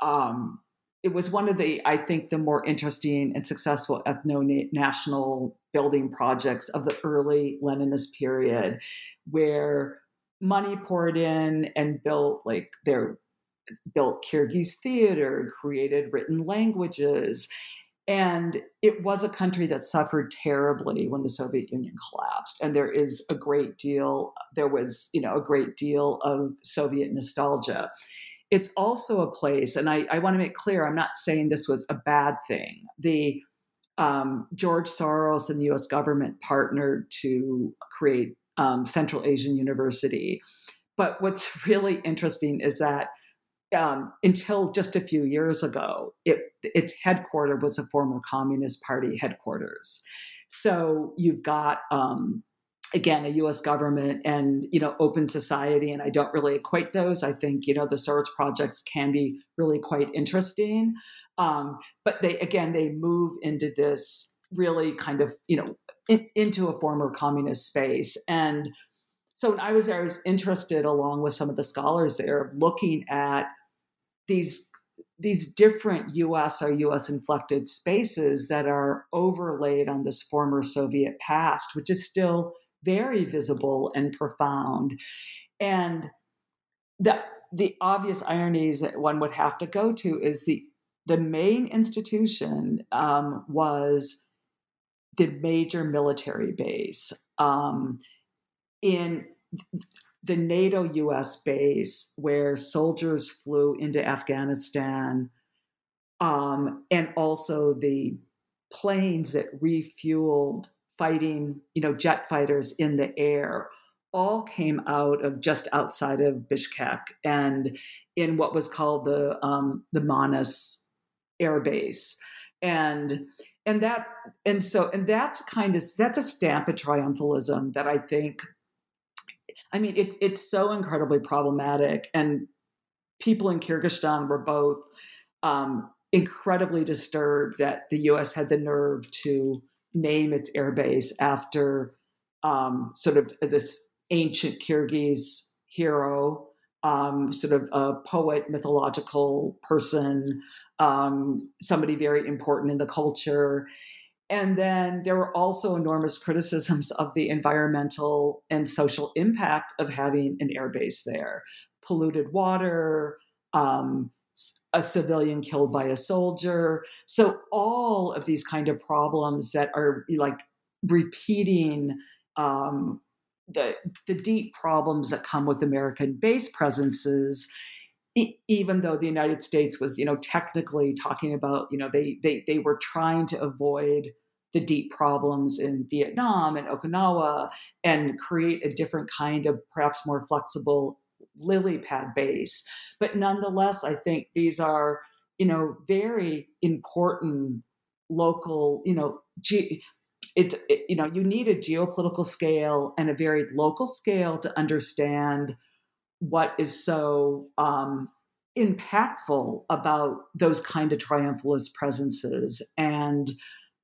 Um, it was one of the, I think, the more interesting and successful ethno national building projects of the early Leninist period, where money poured in and built like their built Kyrgyz theater, created written languages. And it was a country that suffered terribly when the Soviet Union collapsed. And there is a great deal, there was, you know, a great deal of Soviet nostalgia. It's also a place, and I, I want to make clear, I'm not saying this was a bad thing. The um, George Soros and the US government partnered to create um, Central Asian University. But what's really interesting is that um, until just a few years ago, it, its headquarters was a former Communist Party headquarters. So you've got um, again a U.S. government and you know open society, and I don't really equate those. I think you know the Soros projects can be really quite interesting, um, but they again they move into this really kind of you know in, into a former communist space and so when I was there, I was interested, along with some of the scholars there, of looking at these these different US or US inflected spaces that are overlaid on this former Soviet past, which is still very visible and profound. And the the obvious ironies that one would have to go to is the the main institution um, was the major military base um, in the NATO US base where soldiers flew into Afghanistan, um, and also the planes that refueled fighting, you know, jet fighters in the air, all came out of just outside of Bishkek and in what was called the um, the Manas Air Base, and and that and so and that's kind of that's a stamp of triumphalism that I think I mean, it, it's so incredibly problematic. And people in Kyrgyzstan were both um, incredibly disturbed that the US had the nerve to name its airbase after um, sort of this ancient Kyrgyz hero, um, sort of a poet, mythological person, um, somebody very important in the culture. And then there were also enormous criticisms of the environmental and social impact of having an airbase there. Polluted water, um, a civilian killed by a soldier. So all of these kind of problems that are like repeating um, the the deep problems that come with American base presences even though the United States was, you know, technically talking about, you know, they they they were trying to avoid the deep problems in Vietnam and Okinawa and create a different kind of perhaps more flexible lily pad base. But nonetheless, I think these are, you know, very important local, you know, ge- it, it, you know, you need a geopolitical scale and a very local scale to understand what is so um, impactful about those kind of triumphalist presences and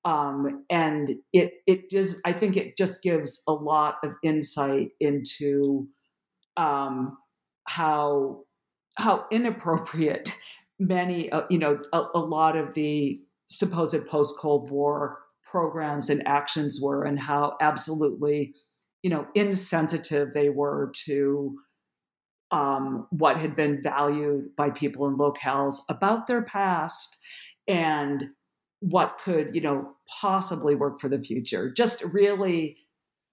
um, and it it does i think it just gives a lot of insight into um, how how inappropriate many uh, you know a, a lot of the supposed post cold war programs and actions were and how absolutely you know insensitive they were to um, what had been valued by people in locales about their past and what could you know possibly work for the future. Just really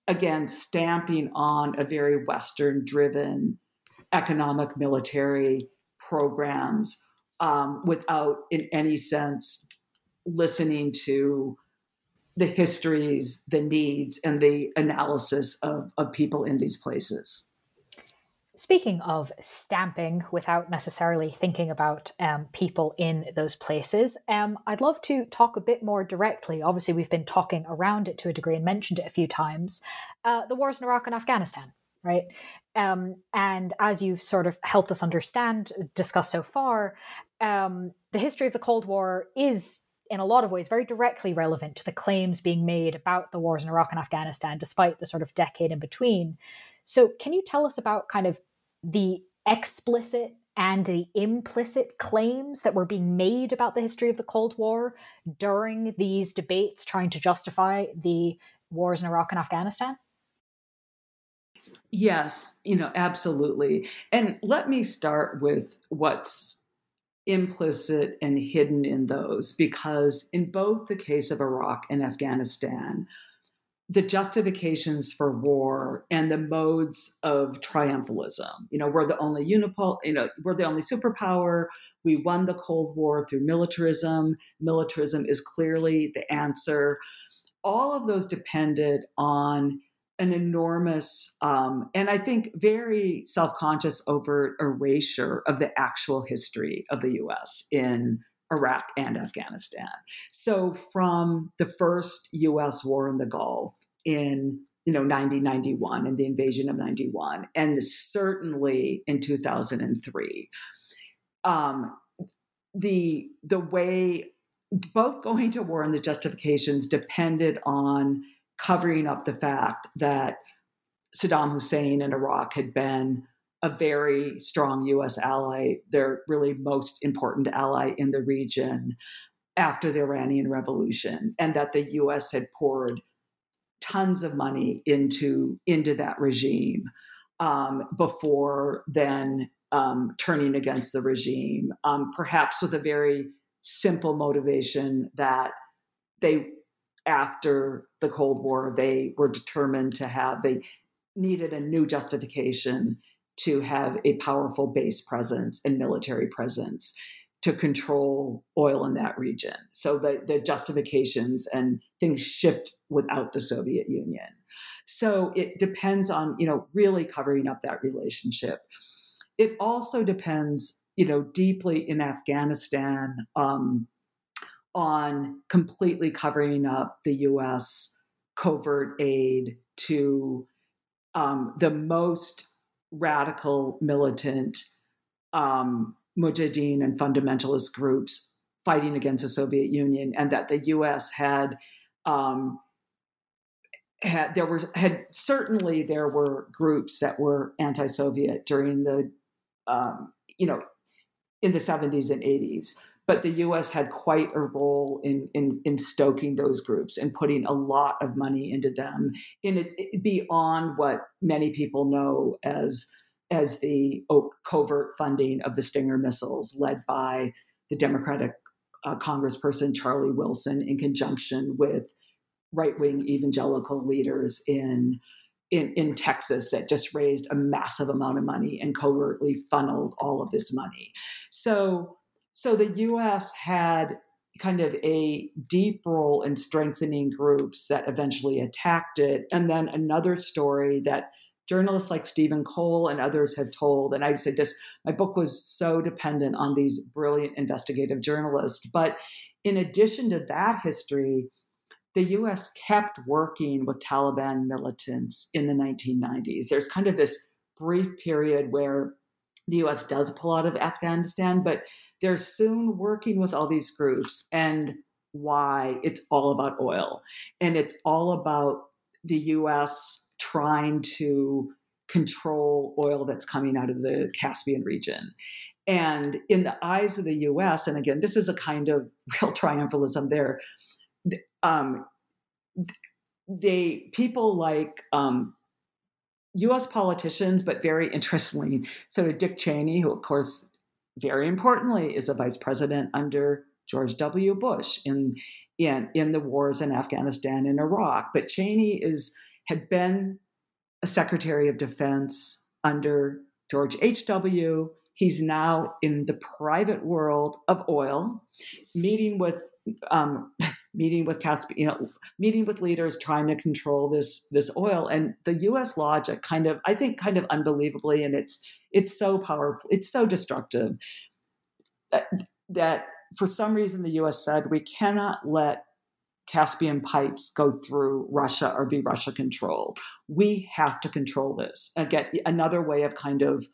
again stamping on a very western driven economic military programs um, without in any sense listening to the histories the needs and the analysis of, of people in these places Speaking of stamping without necessarily thinking about um, people in those places, um, I'd love to talk a bit more directly. Obviously, we've been talking around it to a degree and mentioned it a few times. Uh, the wars in Iraq and Afghanistan, right? Um, and as you've sort of helped us understand, discuss so far, um, the history of the Cold War is in a lot of ways very directly relevant to the claims being made about the wars in Iraq and Afghanistan, despite the sort of decade in between. So, can you tell us about kind of the explicit and the implicit claims that were being made about the history of the Cold War during these debates trying to justify the wars in Iraq and Afghanistan? Yes, you know, absolutely. And let me start with what's implicit and hidden in those, because in both the case of Iraq and Afghanistan, the justifications for war and the modes of triumphalism. You know, we're the only unipol, you know, we're the only superpower. We won the Cold War through militarism. Militarism is clearly the answer. All of those depended on an enormous um, and I think very self-conscious overt erasure of the actual history of the U.S. in Iraq and Afghanistan. So from the first U.S. war in the Gulf in you know 1991 and the invasion of 91 and certainly in 2003 um, the the way both going to war and the justifications depended on covering up the fact that Saddam Hussein in Iraq had been a very strong US ally, their really most important ally in the region after the Iranian Revolution, and that the US had poured tons of money into into that regime um, before then um, turning against the regime, um, perhaps with a very simple motivation that they, after the Cold War, they were determined to have they needed a new justification to have a powerful base presence and military presence to control oil in that region. So the, the justifications and things shift without the Soviet Union. So it depends on, you know, really covering up that relationship. It also depends, you know, deeply in Afghanistan um, on completely covering up the U.S. covert aid to um, the most radical militant um, mujahideen and fundamentalist groups fighting against the Soviet Union, and that the U.S. had um, had there were had certainly there were groups that were anti-Soviet during the um, you know in the 70s and 80s but the U.S. had quite a role in, in, in stoking those groups and putting a lot of money into them in it, beyond what many people know as as the covert funding of the Stinger missiles, led by the Democratic uh, Congressperson Charlie Wilson, in conjunction with right wing evangelical leaders in, in, in Texas that just raised a massive amount of money and covertly funneled all of this money. So, so the U.S. had kind of a deep role in strengthening groups that eventually attacked it, and then another story that journalists like Stephen Coll and others have told. And I said this, my book was so dependent on these brilliant investigative journalists. But in addition to that history, the US kept working with Taliban militants in the 1990s. There's kind of this brief period where the US does pull out of Afghanistan, but they're soon working with all these groups. And why? It's all about oil. And it's all about the US trying to control oil that's coming out of the Caspian region. And in the eyes of the US, and again, this is a kind of real triumphalism there, um, they people like um, US politicians, but very interestingly, so Dick Cheney, who of course very importantly is a vice president under George W. Bush in in in the wars in Afghanistan and Iraq. But Cheney is had been a Secretary of Defense under George H.W. He's now in the private world of oil, meeting with um, meeting with Casp- you know, meeting with leaders trying to control this this oil. And the U.S. logic, kind of, I think, kind of unbelievably, and it's it's so powerful, it's so destructive that, that for some reason the U.S. said we cannot let Caspian pipes go through Russia or be Russia controlled. We have to control this. Again, another way of kind of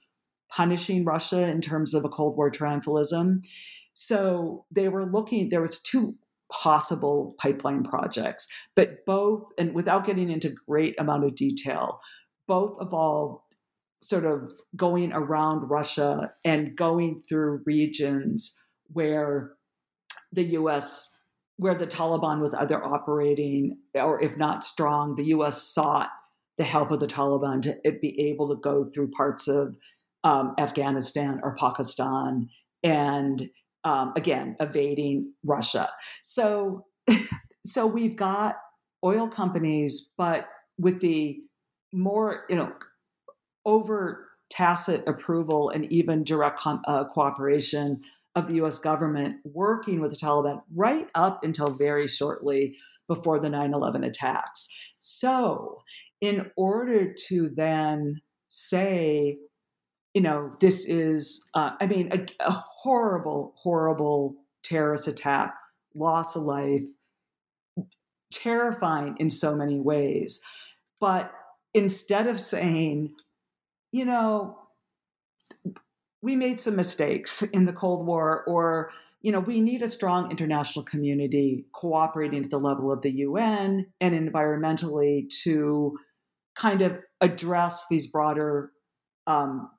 punishing Russia in terms of a Cold War triumphalism. So they were looking, there was two possible pipeline projects, but both, and without getting into great amount of detail, both involved sort of going around Russia and going through regions where the US, where the Taliban was either operating or if not strong, the US sought the help of the Taliban to be able to go through parts of um, Afghanistan or Pakistan. And um, again evading Russia. So, so we've got oil companies, but with the more you know over tacit approval and even direct uh, cooperation of the U.S. government working with the Taliban right up until very shortly before the 9/11 attacks. So, in order to then say you know, this is, uh, I mean, a, a, horrible, horrible terrorist attack, loss of life, terrifying in so many ways. But instead of saying, you know, we made some mistakes in the Cold War, or, you know, we need a strong international community cooperating at the level of the UN and environmentally to kind of address these broader um,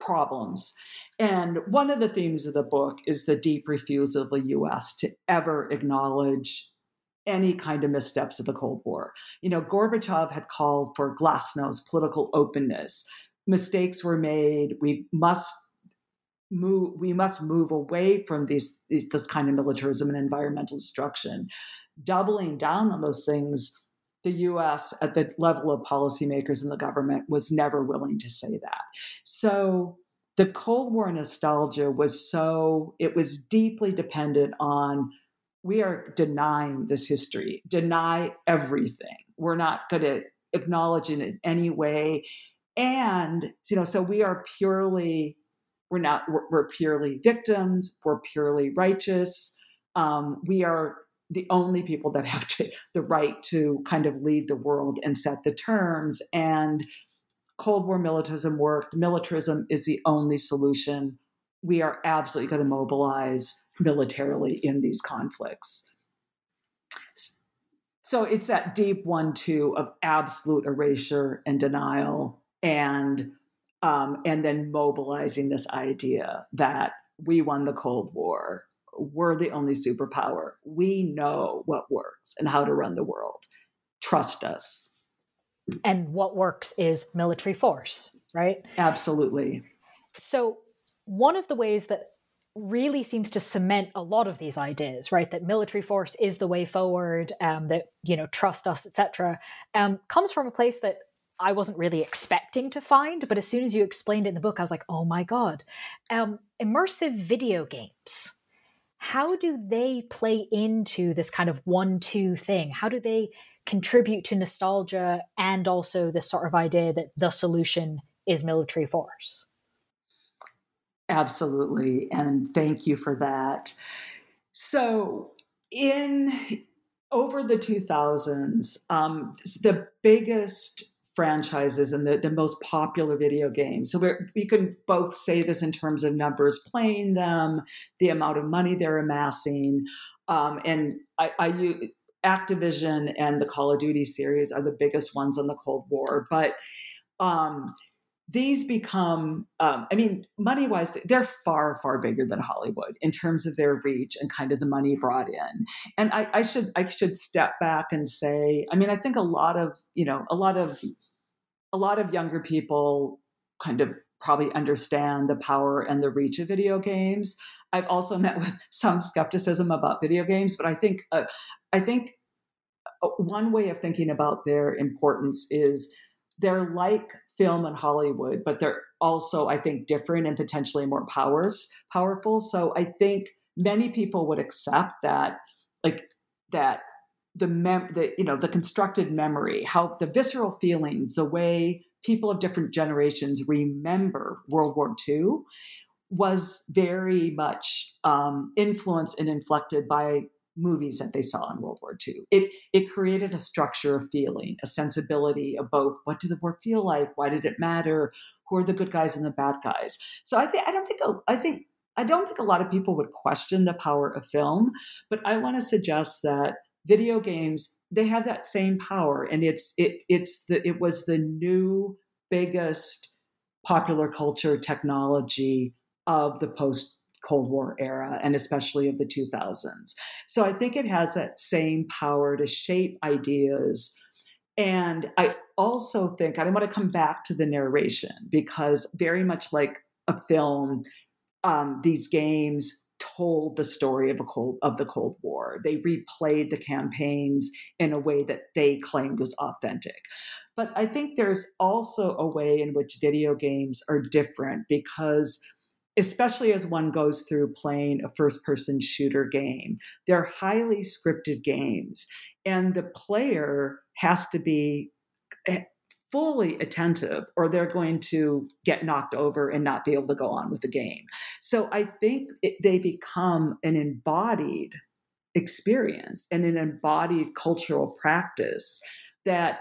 problems. And one of the themes of the book is the deep refusal of the US to ever acknowledge any kind of missteps of the Cold War. You know, Gorbachev had called for glasnost, political openness. Mistakes were made. We must move. We must move away from these, these this kind of militarism and environmental destruction. Doubling down on those things the US at the level of policymakers in the government was never willing to say that. So the Cold War nostalgia was so, it was deeply dependent on we are denying this history, deny everything. We're not going to acknowledge it in any way. And, you know, so we are purely, we're not, we're, we're purely victims, we're purely righteous. Um, we are the only people that have to, the right to kind of lead the world and set the terms. And Cold War militarism worked. Militarism is the only solution. We are absolutely going to mobilize militarily in these conflicts. So it's that deep one two of absolute erasure and denial, and um, and then mobilizing this idea that we won the Cold War we're the only superpower. We know what works and how to run the world. Trust us. And what works is military force, right? Absolutely. So, one of the ways that really seems to cement a lot of these ideas, right? That military force is the way forward, um, that, you know, trust us, etc., um, comes from a place that I wasn't really expecting to find, but as soon as you explained it in the book, I was like, oh my God. Um, immersive video games how do they play into this kind of one two thing? How do they contribute to nostalgia and also this sort of idea that the solution is military force? Absolutely. And thank you for that. So, in over the 2000s, um, the biggest franchises and the, the most popular video games. So we can both say this in terms of numbers playing them, the amount of money they're amassing, um, and I, I Activision and the Call of Duty series are the biggest ones on the Cold War, but um, these become, um, I mean, money wise, they're far, far bigger than Hollywood in terms of their reach and kind of the money brought in. And I, I should, I should step back and say, I mean, I think a lot of, you know, a lot of a lot of younger people kind of probably understand the power and the reach of video games. I've also met with some skepticism about video games, but I think uh, I think uh, one way of thinking about their importance is they're like film and Hollywood, but they're also I think different and potentially more powers powerful. So I think many people would accept that like that the mem the you know the constructed memory how the visceral feelings the way people of different generations remember world war ii was very much um, influenced and inflected by movies that they saw in World War II. It it created a structure of feeling, a sensibility of both what did the war feel like, why did it matter, who are the good guys and the bad guys. So I think I don't think I think I don't think a lot of people would question the power of film, but I want to suggest that video games they have that same power and it's it it's the it was the new biggest popular culture technology of the post Cold War era and especially of the 2000s. So I think it has that same power to shape ideas. And I also think, I want to come back to the narration because very much like a film, um, these games told the story of a cold of the Cold War. They replayed the campaigns in a way that they claimed was authentic. But I think there's also a way in which video games are different because especially as one goes through playing a first person shooter game. They're highly scripted games, and the player has to be eh, fully attentive or they're going to get knocked over and not be able to go on with the game. So I think it, they become an embodied experience and an embodied cultural practice that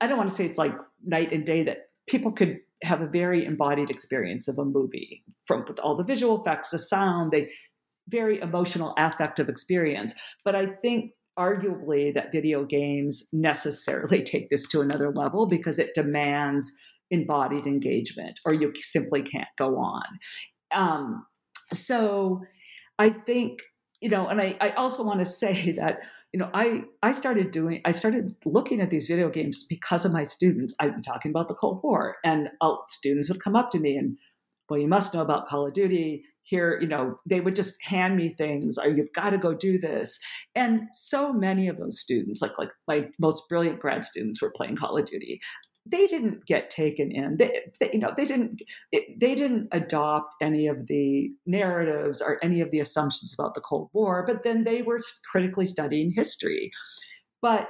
I don't want to say it's like night and day that people could have a very embodied experience of a movie from with all the visual effects, the sound, the very emotional, affective experience. But I think arguably that video games necessarily take this to another level because it demands embodied engagement or you simply can't go on. Um, so I think, you know, and I, I also want to say that you know, I I started doing I started looking at these video games because of my students. i've been talking about the Cold War, and uh, students would come up to me and, well, you must know about Call of Duty. Here, you know, they would just hand me things, or you've got to go do this. And so many of those students, like like my most brilliant grad students, were playing Call of Duty they didn't get taken in. They, they you know, they didn't they didn't adopt any of the narratives or any of the assumptions about the Cold War. But then they were critically studying history. But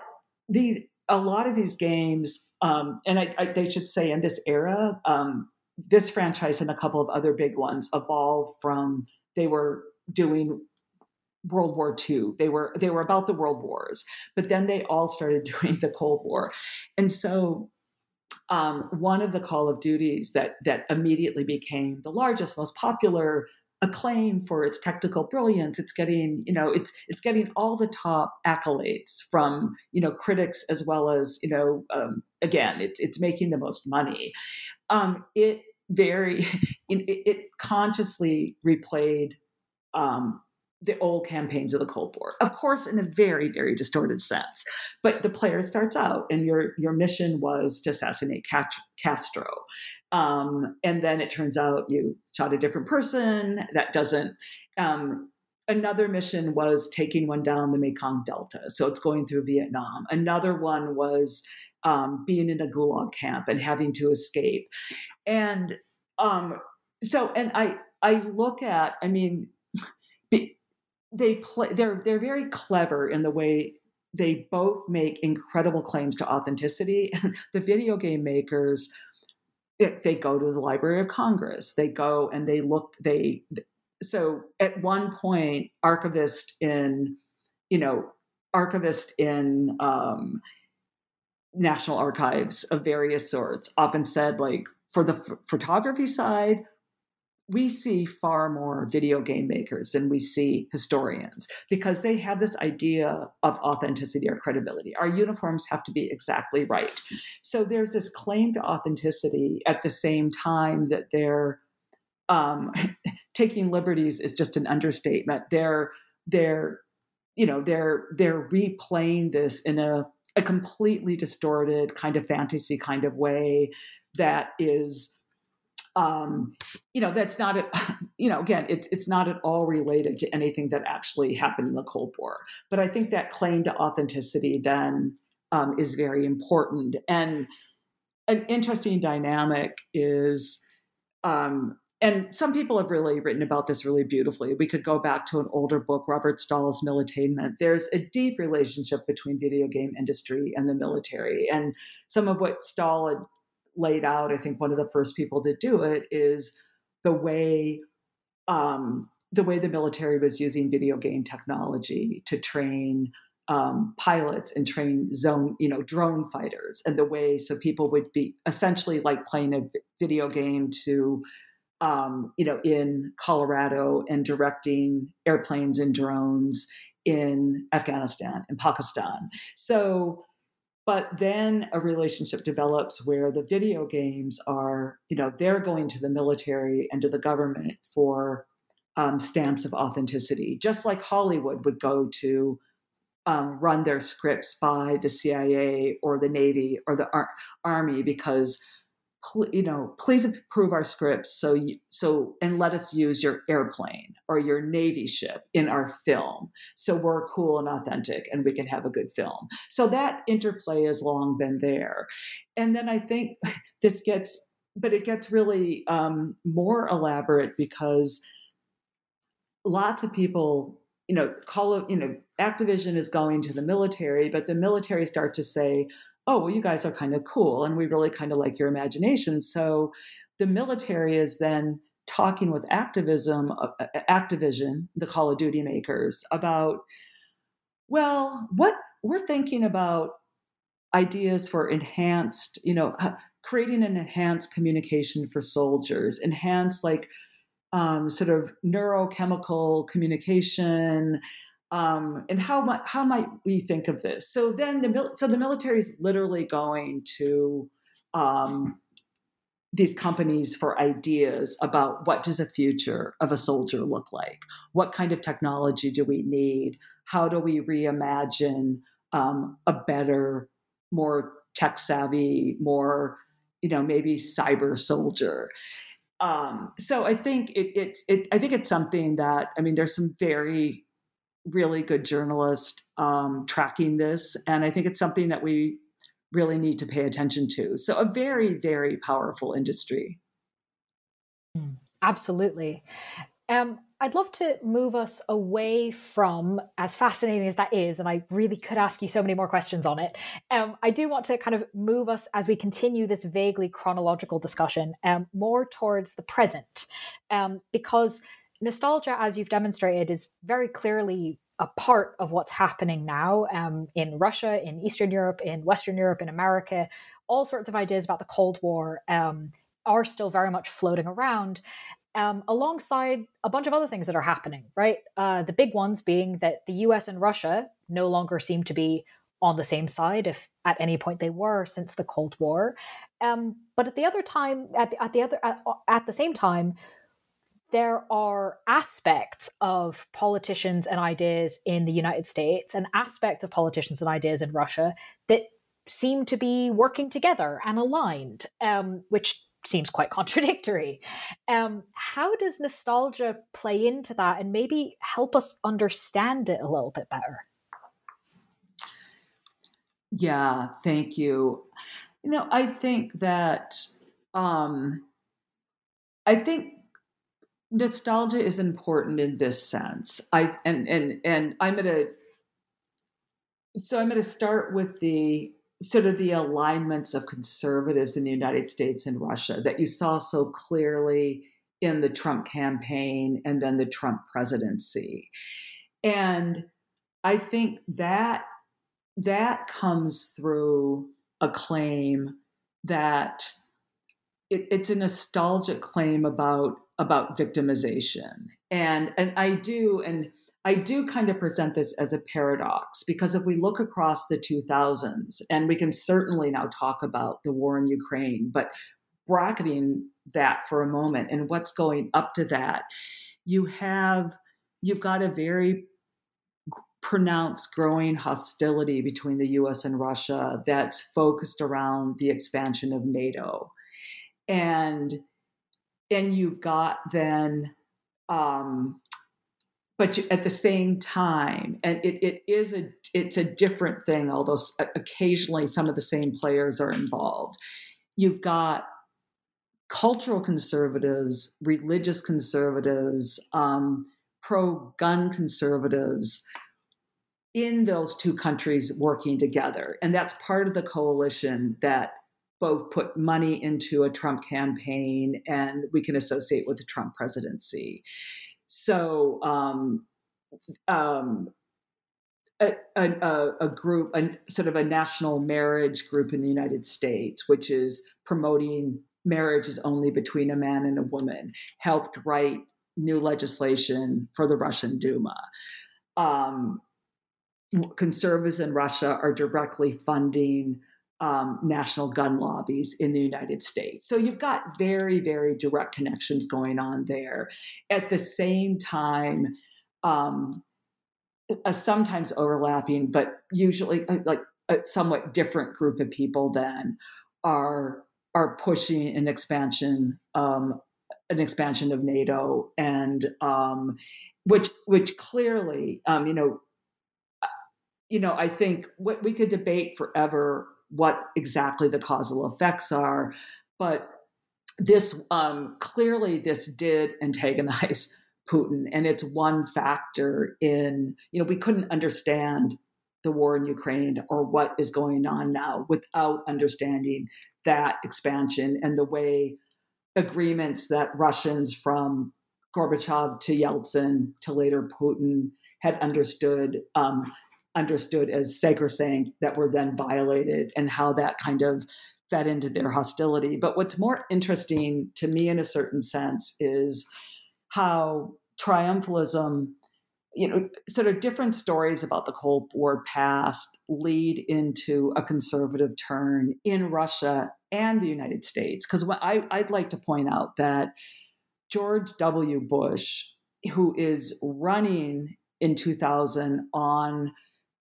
the a lot of these games, um, and I, I, they should say in this era, um, this franchise and a couple of other big ones evolved from they were doing World War II. They were they were about the world wars, but then they all started doing the Cold War, and so um, one of the Call of Duties that that immediately became the largest, most popular, acclaim for its technical brilliance. It's getting, you know, it's it's getting all the top accolades from you know critics as well as you know, um, again, it's it's making the most money. Um, it very it, it consciously replayed um, the old campaigns of the Cold War, of course, in a very, very distorted sense. But the player starts out, and your your mission was to assassinate Castro, um, and then it turns out you shot a different person. That doesn't. Um, another mission was taking one down the Mekong Delta, so it's going through Vietnam. Another one was um, being in a Gulag camp and having to escape, and um, so and I I look at I mean. Be, they play they're they're very clever in the way they both make incredible claims to authenticity. The video game makers they go to the library of congress they go and they look they so at one point archivist in you know archivist in um, national archives of various sorts often said like for the f- photography side we see far more video game makers than we see historians because they have this idea of authenticity or credibility. Our uniforms have to be exactly right. So there's this claim to authenticity at the same time that they're um, taking liberties is just an understatement. They're they're you know they're they're replaying this in a a completely distorted kind of fantasy kind of way that is um, you know that's not at, you know again it's it's not at all related to anything that actually happened in the cold war but i think that claim to authenticity then um, is very important and an interesting dynamic is um, and some people have really written about this really beautifully. We could go back to an older book, Roger Stahl's Militainment. There's a deep relationship between video game industry and the military. And some of what Stahl had laid out, I think one of the first people to do it is the way um, the way the military was using video game technology to train um, pilots and train zone, you know, drone fighters, and the way so people would be essentially like playing a video game to, um, you know, in Colorado and directing airplanes and drones in Afghanistan and Pakistan. So, but then a relationship develops where the video games are, you know, they're going to the military and to the government for um, stamps of authenticity, just like Hollywood would go to um, run their scripts by the CIA or the Navy or the Ar- Army because you know please approve our scripts so you, so and let us use your airplane or your navy ship in our film so we're cool and authentic and we can have a good film. So that interplay has long been there. And then i think this gets but it gets really um, more elaborate because lots of people you know call it you know activision is going to the military but the military start to say oh well you guys are kind of cool and we really kind of like your imagination. So the military is then talking with activism uh, uh, activision the call of duty makers about well what we're thinking about ideas for enhanced you know creating an enhanced communication for soldiers enhanced like um, sort of neurochemical communication, um, and how might how might we think of this? So then the so the military is literally going to um, these companies for ideas about what does a future of a soldier look like? What kind of technology do we need? How do we reimagine um, a better, more tech savvy, more you know maybe cyber soldier? Um, so I think it, it, it, I think it's something that I mean, there's some very really good journalists um, tracking this, and I think it's something that we really need to pay attention to. So a very very powerful industry. Hmm, absolutely. Um, I'd love to move us away from, as fascinating as that is, and I really could ask you so many more questions on it. Um, I do want to kind of move us as we continue this vaguely chronological discussion um, more towards the present, um, because nostalgia, as you've demonstrated, is very clearly a part of what's happening now um, in Russia, in Eastern Europe, in Western Europe, in America. All sorts of ideas about the Cold War um, are still very much floating around um, alongside a bunch of other things that are happening, right? Uh, the big ones being that the US and Russia no longer seem to be on the same side, if at any point they were since the Cold War. Um, but at the other time, at the, at the other at, at the same time, there are aspects of politicians and ideas in the United States and aspects of politicians and ideas in Russia that seem to be working together and aligned, um, which seems quite contradictory. Um, how does nostalgia play into that and maybe help us understand it a little bit better? Yeah, thank you. You know, I think that um, I think nostalgia is important in this sense. I and and and I'm gonna so I'm gonna start with the sort of the alignments of conservatives in the United States and Russia that you saw so clearly in the Trump campaign and then the Trump presidency. And I think that that comes through a claim that it, it's a nostalgic claim about about victimization. And and I do and I do kind of present this as a paradox because if we look across the 2000s, and we can certainly now talk about the war in Ukraine, but bracketing that for a moment and what's going up to that, you have you've got a very pronounced growing hostility between the US and Russia that's focused around the expansion of NATO. And and you've got then um, but at the same time and it, it is a it's a different thing although occasionally some of the same players are involved. You've got cultural conservatives religious conservatives um, pro-gun conservatives in those two countries working together. And that's part of the coalition that both put money into a trump campaign and we can associate with the trump presidency So, um, um, a, a, a, group, a sort of a national marriage group in the United States, which is promoting marriage is only between a man and a woman, helped write new legislation for the Russian Duma. Um, conservatives in Russia are directly funding um, national gun lobbies in the United States. So you've got very, very direct connections going on there. At the same time, um, a sometimes overlapping, but usually uh, like a somewhat different group of people then are are pushing an expansion um, an expansion of NATO and um, which which clearly um, you know uh, you know I think what we could debate forever what exactly the causal effects are, but this um, clearly this did antagonize Putin, and it's one factor in you know we couldn't understand the war in Ukraine or what is going on now without understanding that expansion and the way agreements that Russians from Gorbachev to Yeltsin to later Putin had understood um, understood as sacrosanct that were then violated and how that kind of fed into their hostility. But what's more interesting to me in a certain sense is how triumphalism you know, sort of different stories about the Cold War past lead into a conservative turn in Russia and the United States. Because I'd like to point out that George W. Bush, who is running in 2000 on,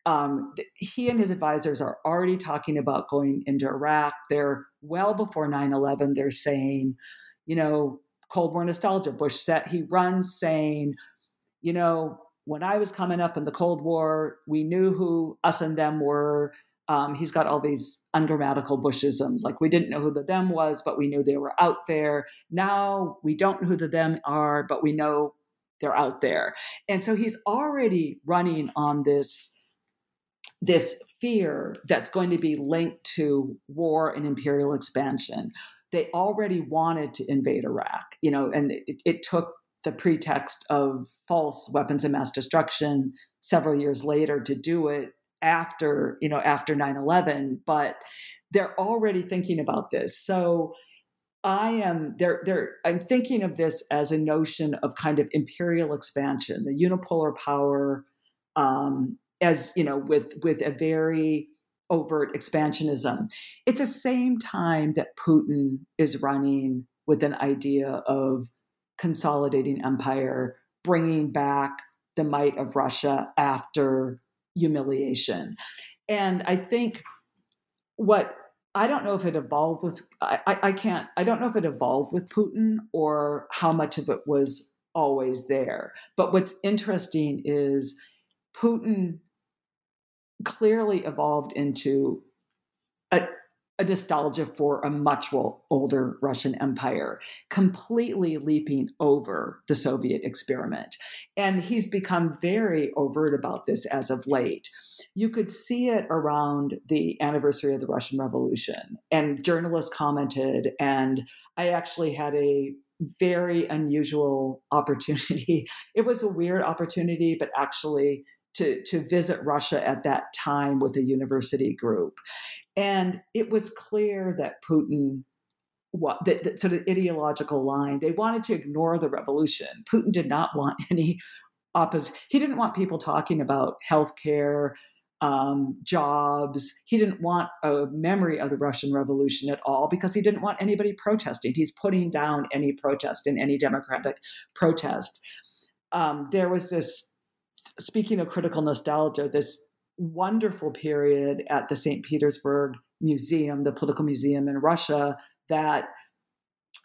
um, he and his advisors are already talking about going into Iraq. They're well before 9 11, they're saying, you know, Cold War nostalgia. Bush said he runs saying, you know, when I was coming up in the Cold War, we knew who us and them were. Um, he's got all these ungrammatical Bushisms. Like we didn't know who the them was, but we knew they were out there. Now we don't know who the them are, but we know they're out there. And so he's already running on this this fear that's going to be linked to war and imperial expansion. They already wanted to invade Iraq, you know, and it, it took the pretext of false weapons of mass destruction several years later to do it after you know after 9-11 but they're already thinking about this so i am they're, they're i'm thinking of this as a notion of kind of imperial expansion the unipolar power um, as you know with with a very overt expansionism it's the same time that putin is running with an idea of consolidating empire, bringing back the might of Russia after humiliation. And I think what I don't know if it evolved with I, I can't I don't know if it evolved with Putin or how much of it was always there. But what's interesting is Putin clearly evolved into a, a nostalgia for a much older Russian empire, completely leaping over the Soviet experiment. And he's become very overt about this as of late. You could see it around the anniversary of the Russian Revolution, and journalists commented, and I actually had a very unusual opportunity. It was a weird opportunity, but actually to, to visit Russia at that time with a university group. And it was clear that Putin what that, that sort of ideological line they wanted to ignore the revolution. Putin did not want any opposite he didn't want people talking about healthcare um, jobs. He didn't want a memory of the russian revolution at all because he didn't want anybody protesting. He's putting down any protest in any democratic protest. Um, there was this speaking of critical nostalgia this wonderful period at the St. Petersburg Museum, the political museum in Russia, that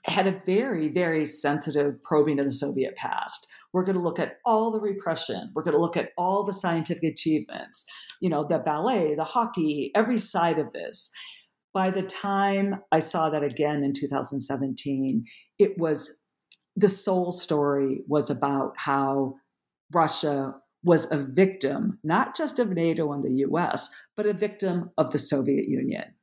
had a very, very sensitive probing of the Soviet past. We're going to look at all the repression. We're going to look at all the scientific achievements, you know, the ballet, the hockey, every side of this. By the time I saw that again in 2017, it was the sole story was about how Russia was a victim, not just of NATO and the US, but a victim of the Soviet Union.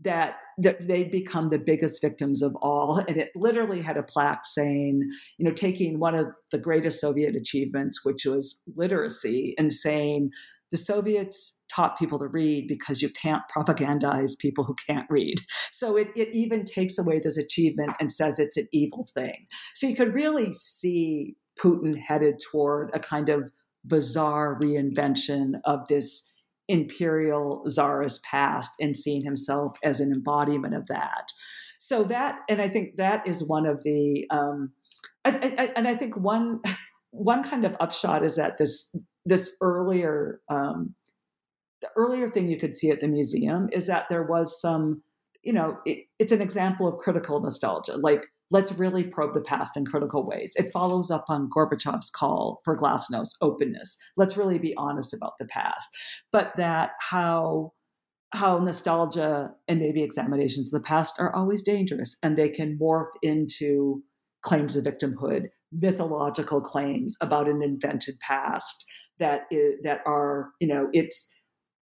that that they become the biggest victims of all and it literally had a plaque saying you know taking one of the greatest soviet achievements which was literacy and saying the soviets taught people to read because you can't propagandize people who can't read so it, it even takes away this achievement and says it's an evil thing so you could really see putin headed toward a kind of bizarre reinvention of this imperial czarist past and seeing himself as an embodiment of that. So that, and I think that is one of the, um, I, I, and I think one one kind of upshot is that this this earlier um, the earlier thing you could see at the museum is that there was some, you know, it, it's an example of critical nostalgia, like let's really probe the past in critical ways. It follows up on Gorbachev's call for glasnost, openness. Let's really be honest about the past. But that how how nostalgia and maybe examinations of the past are always dangerous and they can morph into claims of victimhood, mythological claims about an invented past that is, that are, you know, it's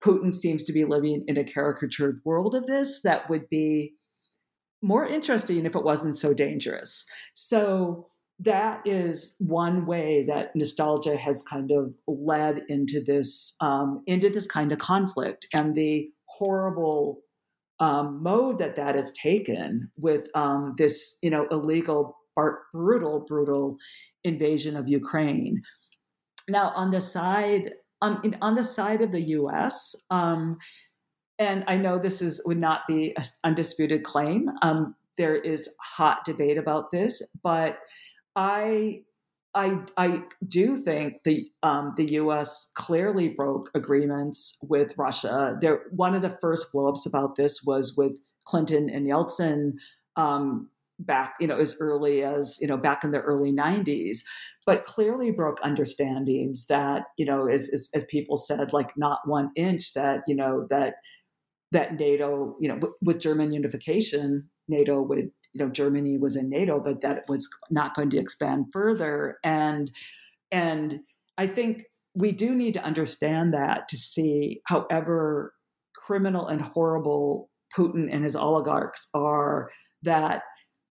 Putin seems to be living in a caricatured world of this that would be more interesting if it wasn't so dangerous. So that is one way that nostalgia has kind of led into this um, into this kind of conflict and the horrible um, mode that that has taken with um, this you know illegal brutal brutal invasion of Ukraine. Now on the side um, on the side of the U.S. And I know this is would not be an undisputed claim. Um, there is hot debate about this, but I I I do think the um, the U.S. clearly broke agreements with Russia. There, one of the first blowups about this was with Clinton and Yeltsin um, back, you know, as early as you know back in the early '90s, but clearly broke understandings that you know, as, as, as people said, like not one inch that you know that that NATO, you know, w- with German unification, NATO would, you know, Germany was in NATO, but that it was not going to expand further. And and I think we do need to understand that to see, however criminal and horrible Putin and his oligarchs are, that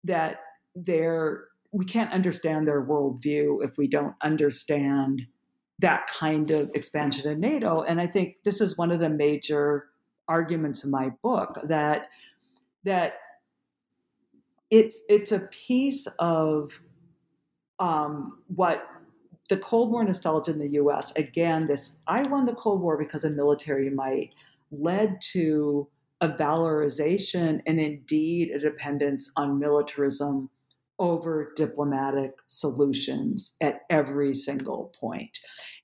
that they're we can't understand their worldview if we don't understand that kind of expansion in NATO. And I think this is one of the major arguments in my book that that it's it's a piece of um, what the Cold War nostalgia in the U.S. Again, this I won the Cold War because of military might led to a valorization and indeed a dependence on militarism over diplomatic solutions at every single point.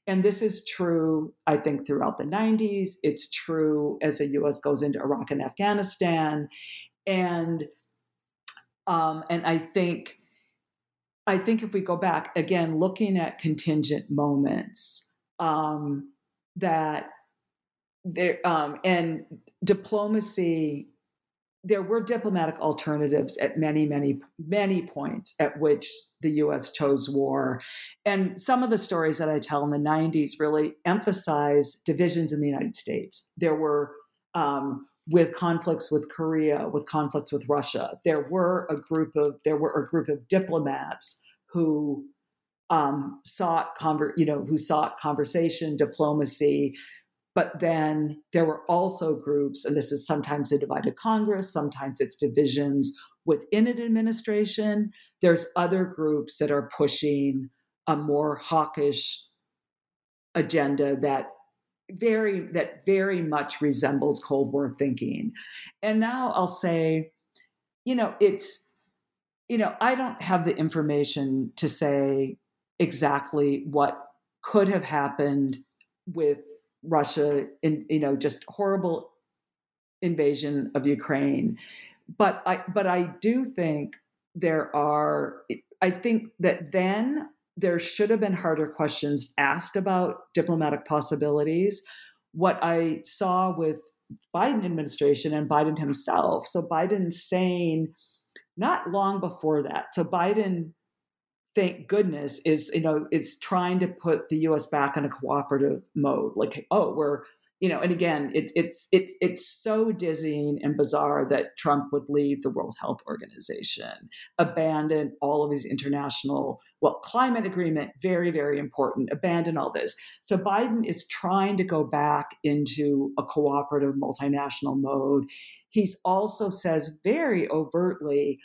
And this is true, I think, throughout the 90s. It's true as the US goes into Iraq and Afghanistan. And um, and I think I think if we go back again, looking at contingent moments, um, that there um, and diplomacy there were diplomatic alternatives at many, many, many points at which the US chose war. And some of the stories that I tell in the 90s really emphasize divisions in the United States. There were, um, with conflicts with Korea, with conflicts with Russia, there were a group of there were a group of diplomats who um, sought conver- you know who sought conversation, diplomacy, but then there were also groups, and this is sometimes a divided Congress, sometimes it's divisions within an administration. There's other groups that are pushing a more hawkish agenda that very that very much resembles Cold War thinking. And now I'll say, you know, it's you know, I don't have the information to say exactly what could have happened with Russia in you know just horrible invasion of Ukraine. But I but I do think there are I think that then there should have been harder questions asked about diplomatic possibilities. What I saw with Biden administration and Biden himself. So Biden saying not long before that. So Biden thank goodness, is you know is trying to put the U.S. back in a cooperative mode. Like, oh, we're you know, and again, it's it's it's it's so dizzying and bizarre that Trump would leave the World Health Organization, abandon all of his international well climate agreement, very very important, abandon all this. So Biden is trying to go back into a cooperative multinational mode. He's also says very overtly,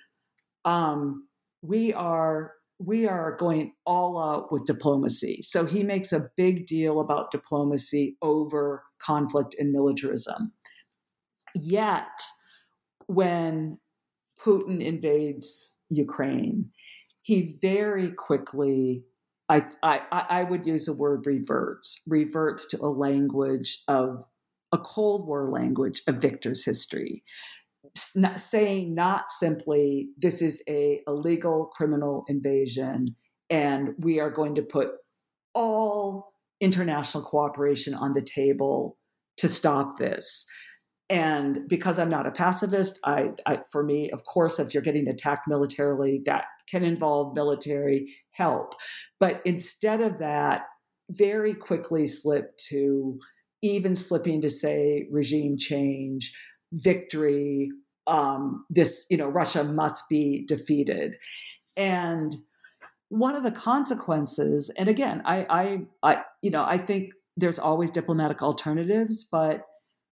um, we are we are going all out with diplomacy. So he makes a big deal about diplomacy over conflict and militarism. Yet, when Putin invades Ukraine, he very quickly, I, I, I would use the word reverts, reverts to a language of a Cold War language of victor's history not saying not simply this is a illegal criminal invasion and we are going to put all international cooperation on the table to stop this. And because i'm not a pacifist I, I, for me of course if you're getting attacked militarily that can involve military help. But instead of that very quickly slip to even slipping to say regime change victory um, this you know russia must be defeated. And one of the consequences and again I, I i you know i think there's always diplomatic alternatives but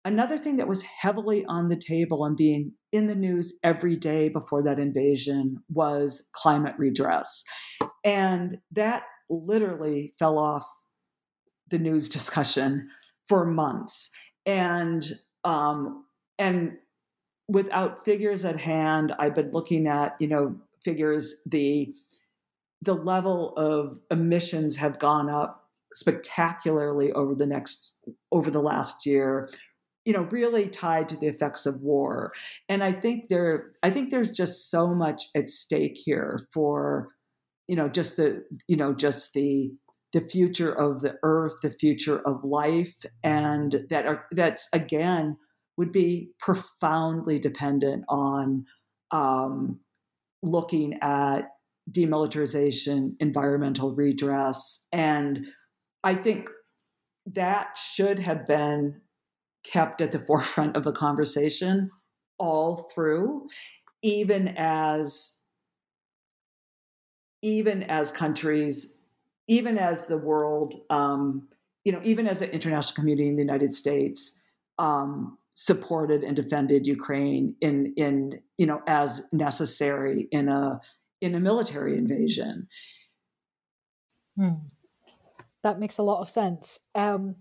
another thing that was heavily on the table and being in the news every day before that invasion was climate redress. And that literally fell off the news discussion for months. And um, and without figures at hand, I've been looking at, you know, figures the the level of emissions have gone up spectacularly over the next over the last year you know really tied to the effects of war. And i think there i think there's just so much at stake here for you know just the you know just the the future of the earth the future of life and that are that's again would be profoundly dependent on um, looking at demilitarization, environmental redress. And I think that should have been kept at the forefront of the conversation all through, even as even as countries, even as the world, um, you know, even as an international community in the United States um, supported and defended Ukraine in in you know as necessary in a in a military invasion. Hmm. That makes a lot of sense. Um,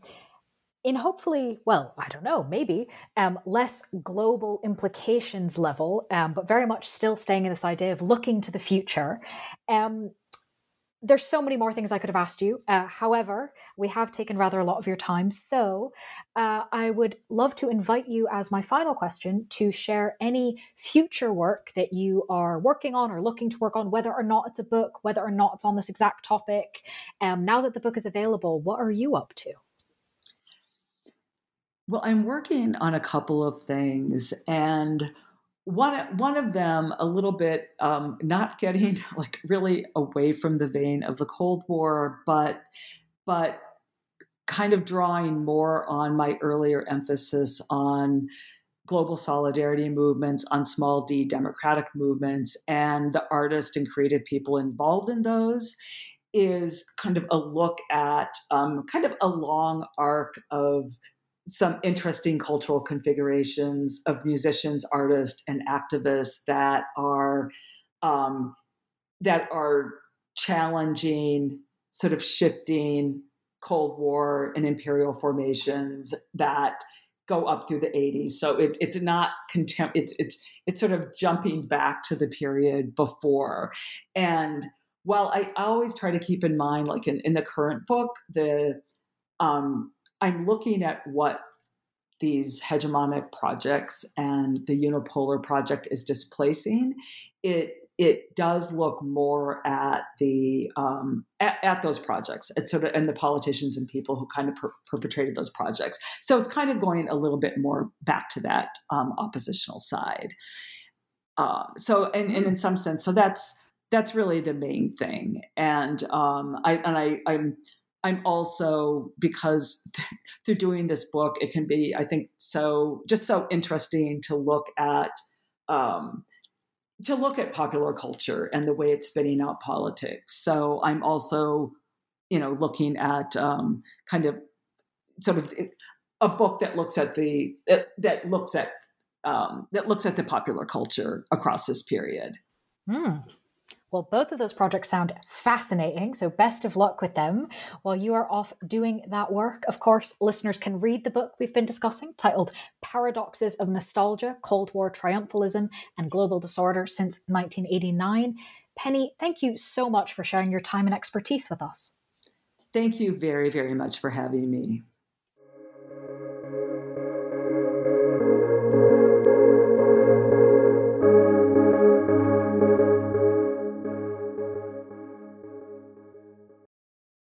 in hopefully, well, I don't know, maybe um, less global implications level, um, but very much still staying in this idea of looking to the future. Um, there's so many more things I could have asked you. Uh, however, we have taken rather a lot of your time. So uh, I would love to invite you, as my final question, to share any future work that you are working on or looking to work on, whether or not it's a book, whether or not it's on this exact topic. Um, now that the book is available, what are you up to? Well, I'm working on a couple of things. And one one of them a little bit um, not getting like really away from the vein of the Cold War, but but kind of drawing more on my earlier emphasis on global solidarity movements, on small d democratic movements, and the artists and creative people involved in those is kind of a look at um, kind of a long arc of some interesting cultural configurations of musicians, artists, and activists that are um, that are challenging, sort of shifting Cold War and imperial formations that go up through the 80s. So it, it's not contempt. It's it's it's sort of jumping back to the period before. And while I, always try to keep in mind, like in, in the current book, the um, I'm looking at what these hegemonic projects and the unipolar project is displacing, it it does look more at the um, at, at, those projects, it's sort of and the politicians and people who kind of per- perpetrated those projects. So it's kind of going a little bit more back to that um, oppositional side. Uh, so and, and in some sense, so that's that's really the main thing. And um, I and I I'm I'm also because through doing this book, it can be I think so just so interesting to look at. Um, to look at popular culture and the way it's spinning out politics. So I'm also, you know, looking at um, kind of sort of a book that looks at the that looks at um, that looks at the popular culture across this period. Mm. Well, both of those projects sound fascinating, so best of luck with them. While you are off doing that work, of course, listeners can read the book we've been discussing titled Paradoxes of Nostalgia, Cold War Triumphalism, and Global Disorder Since 1989. Penny, thank you so much for sharing your time and expertise with us. Thank you very, very much for having me.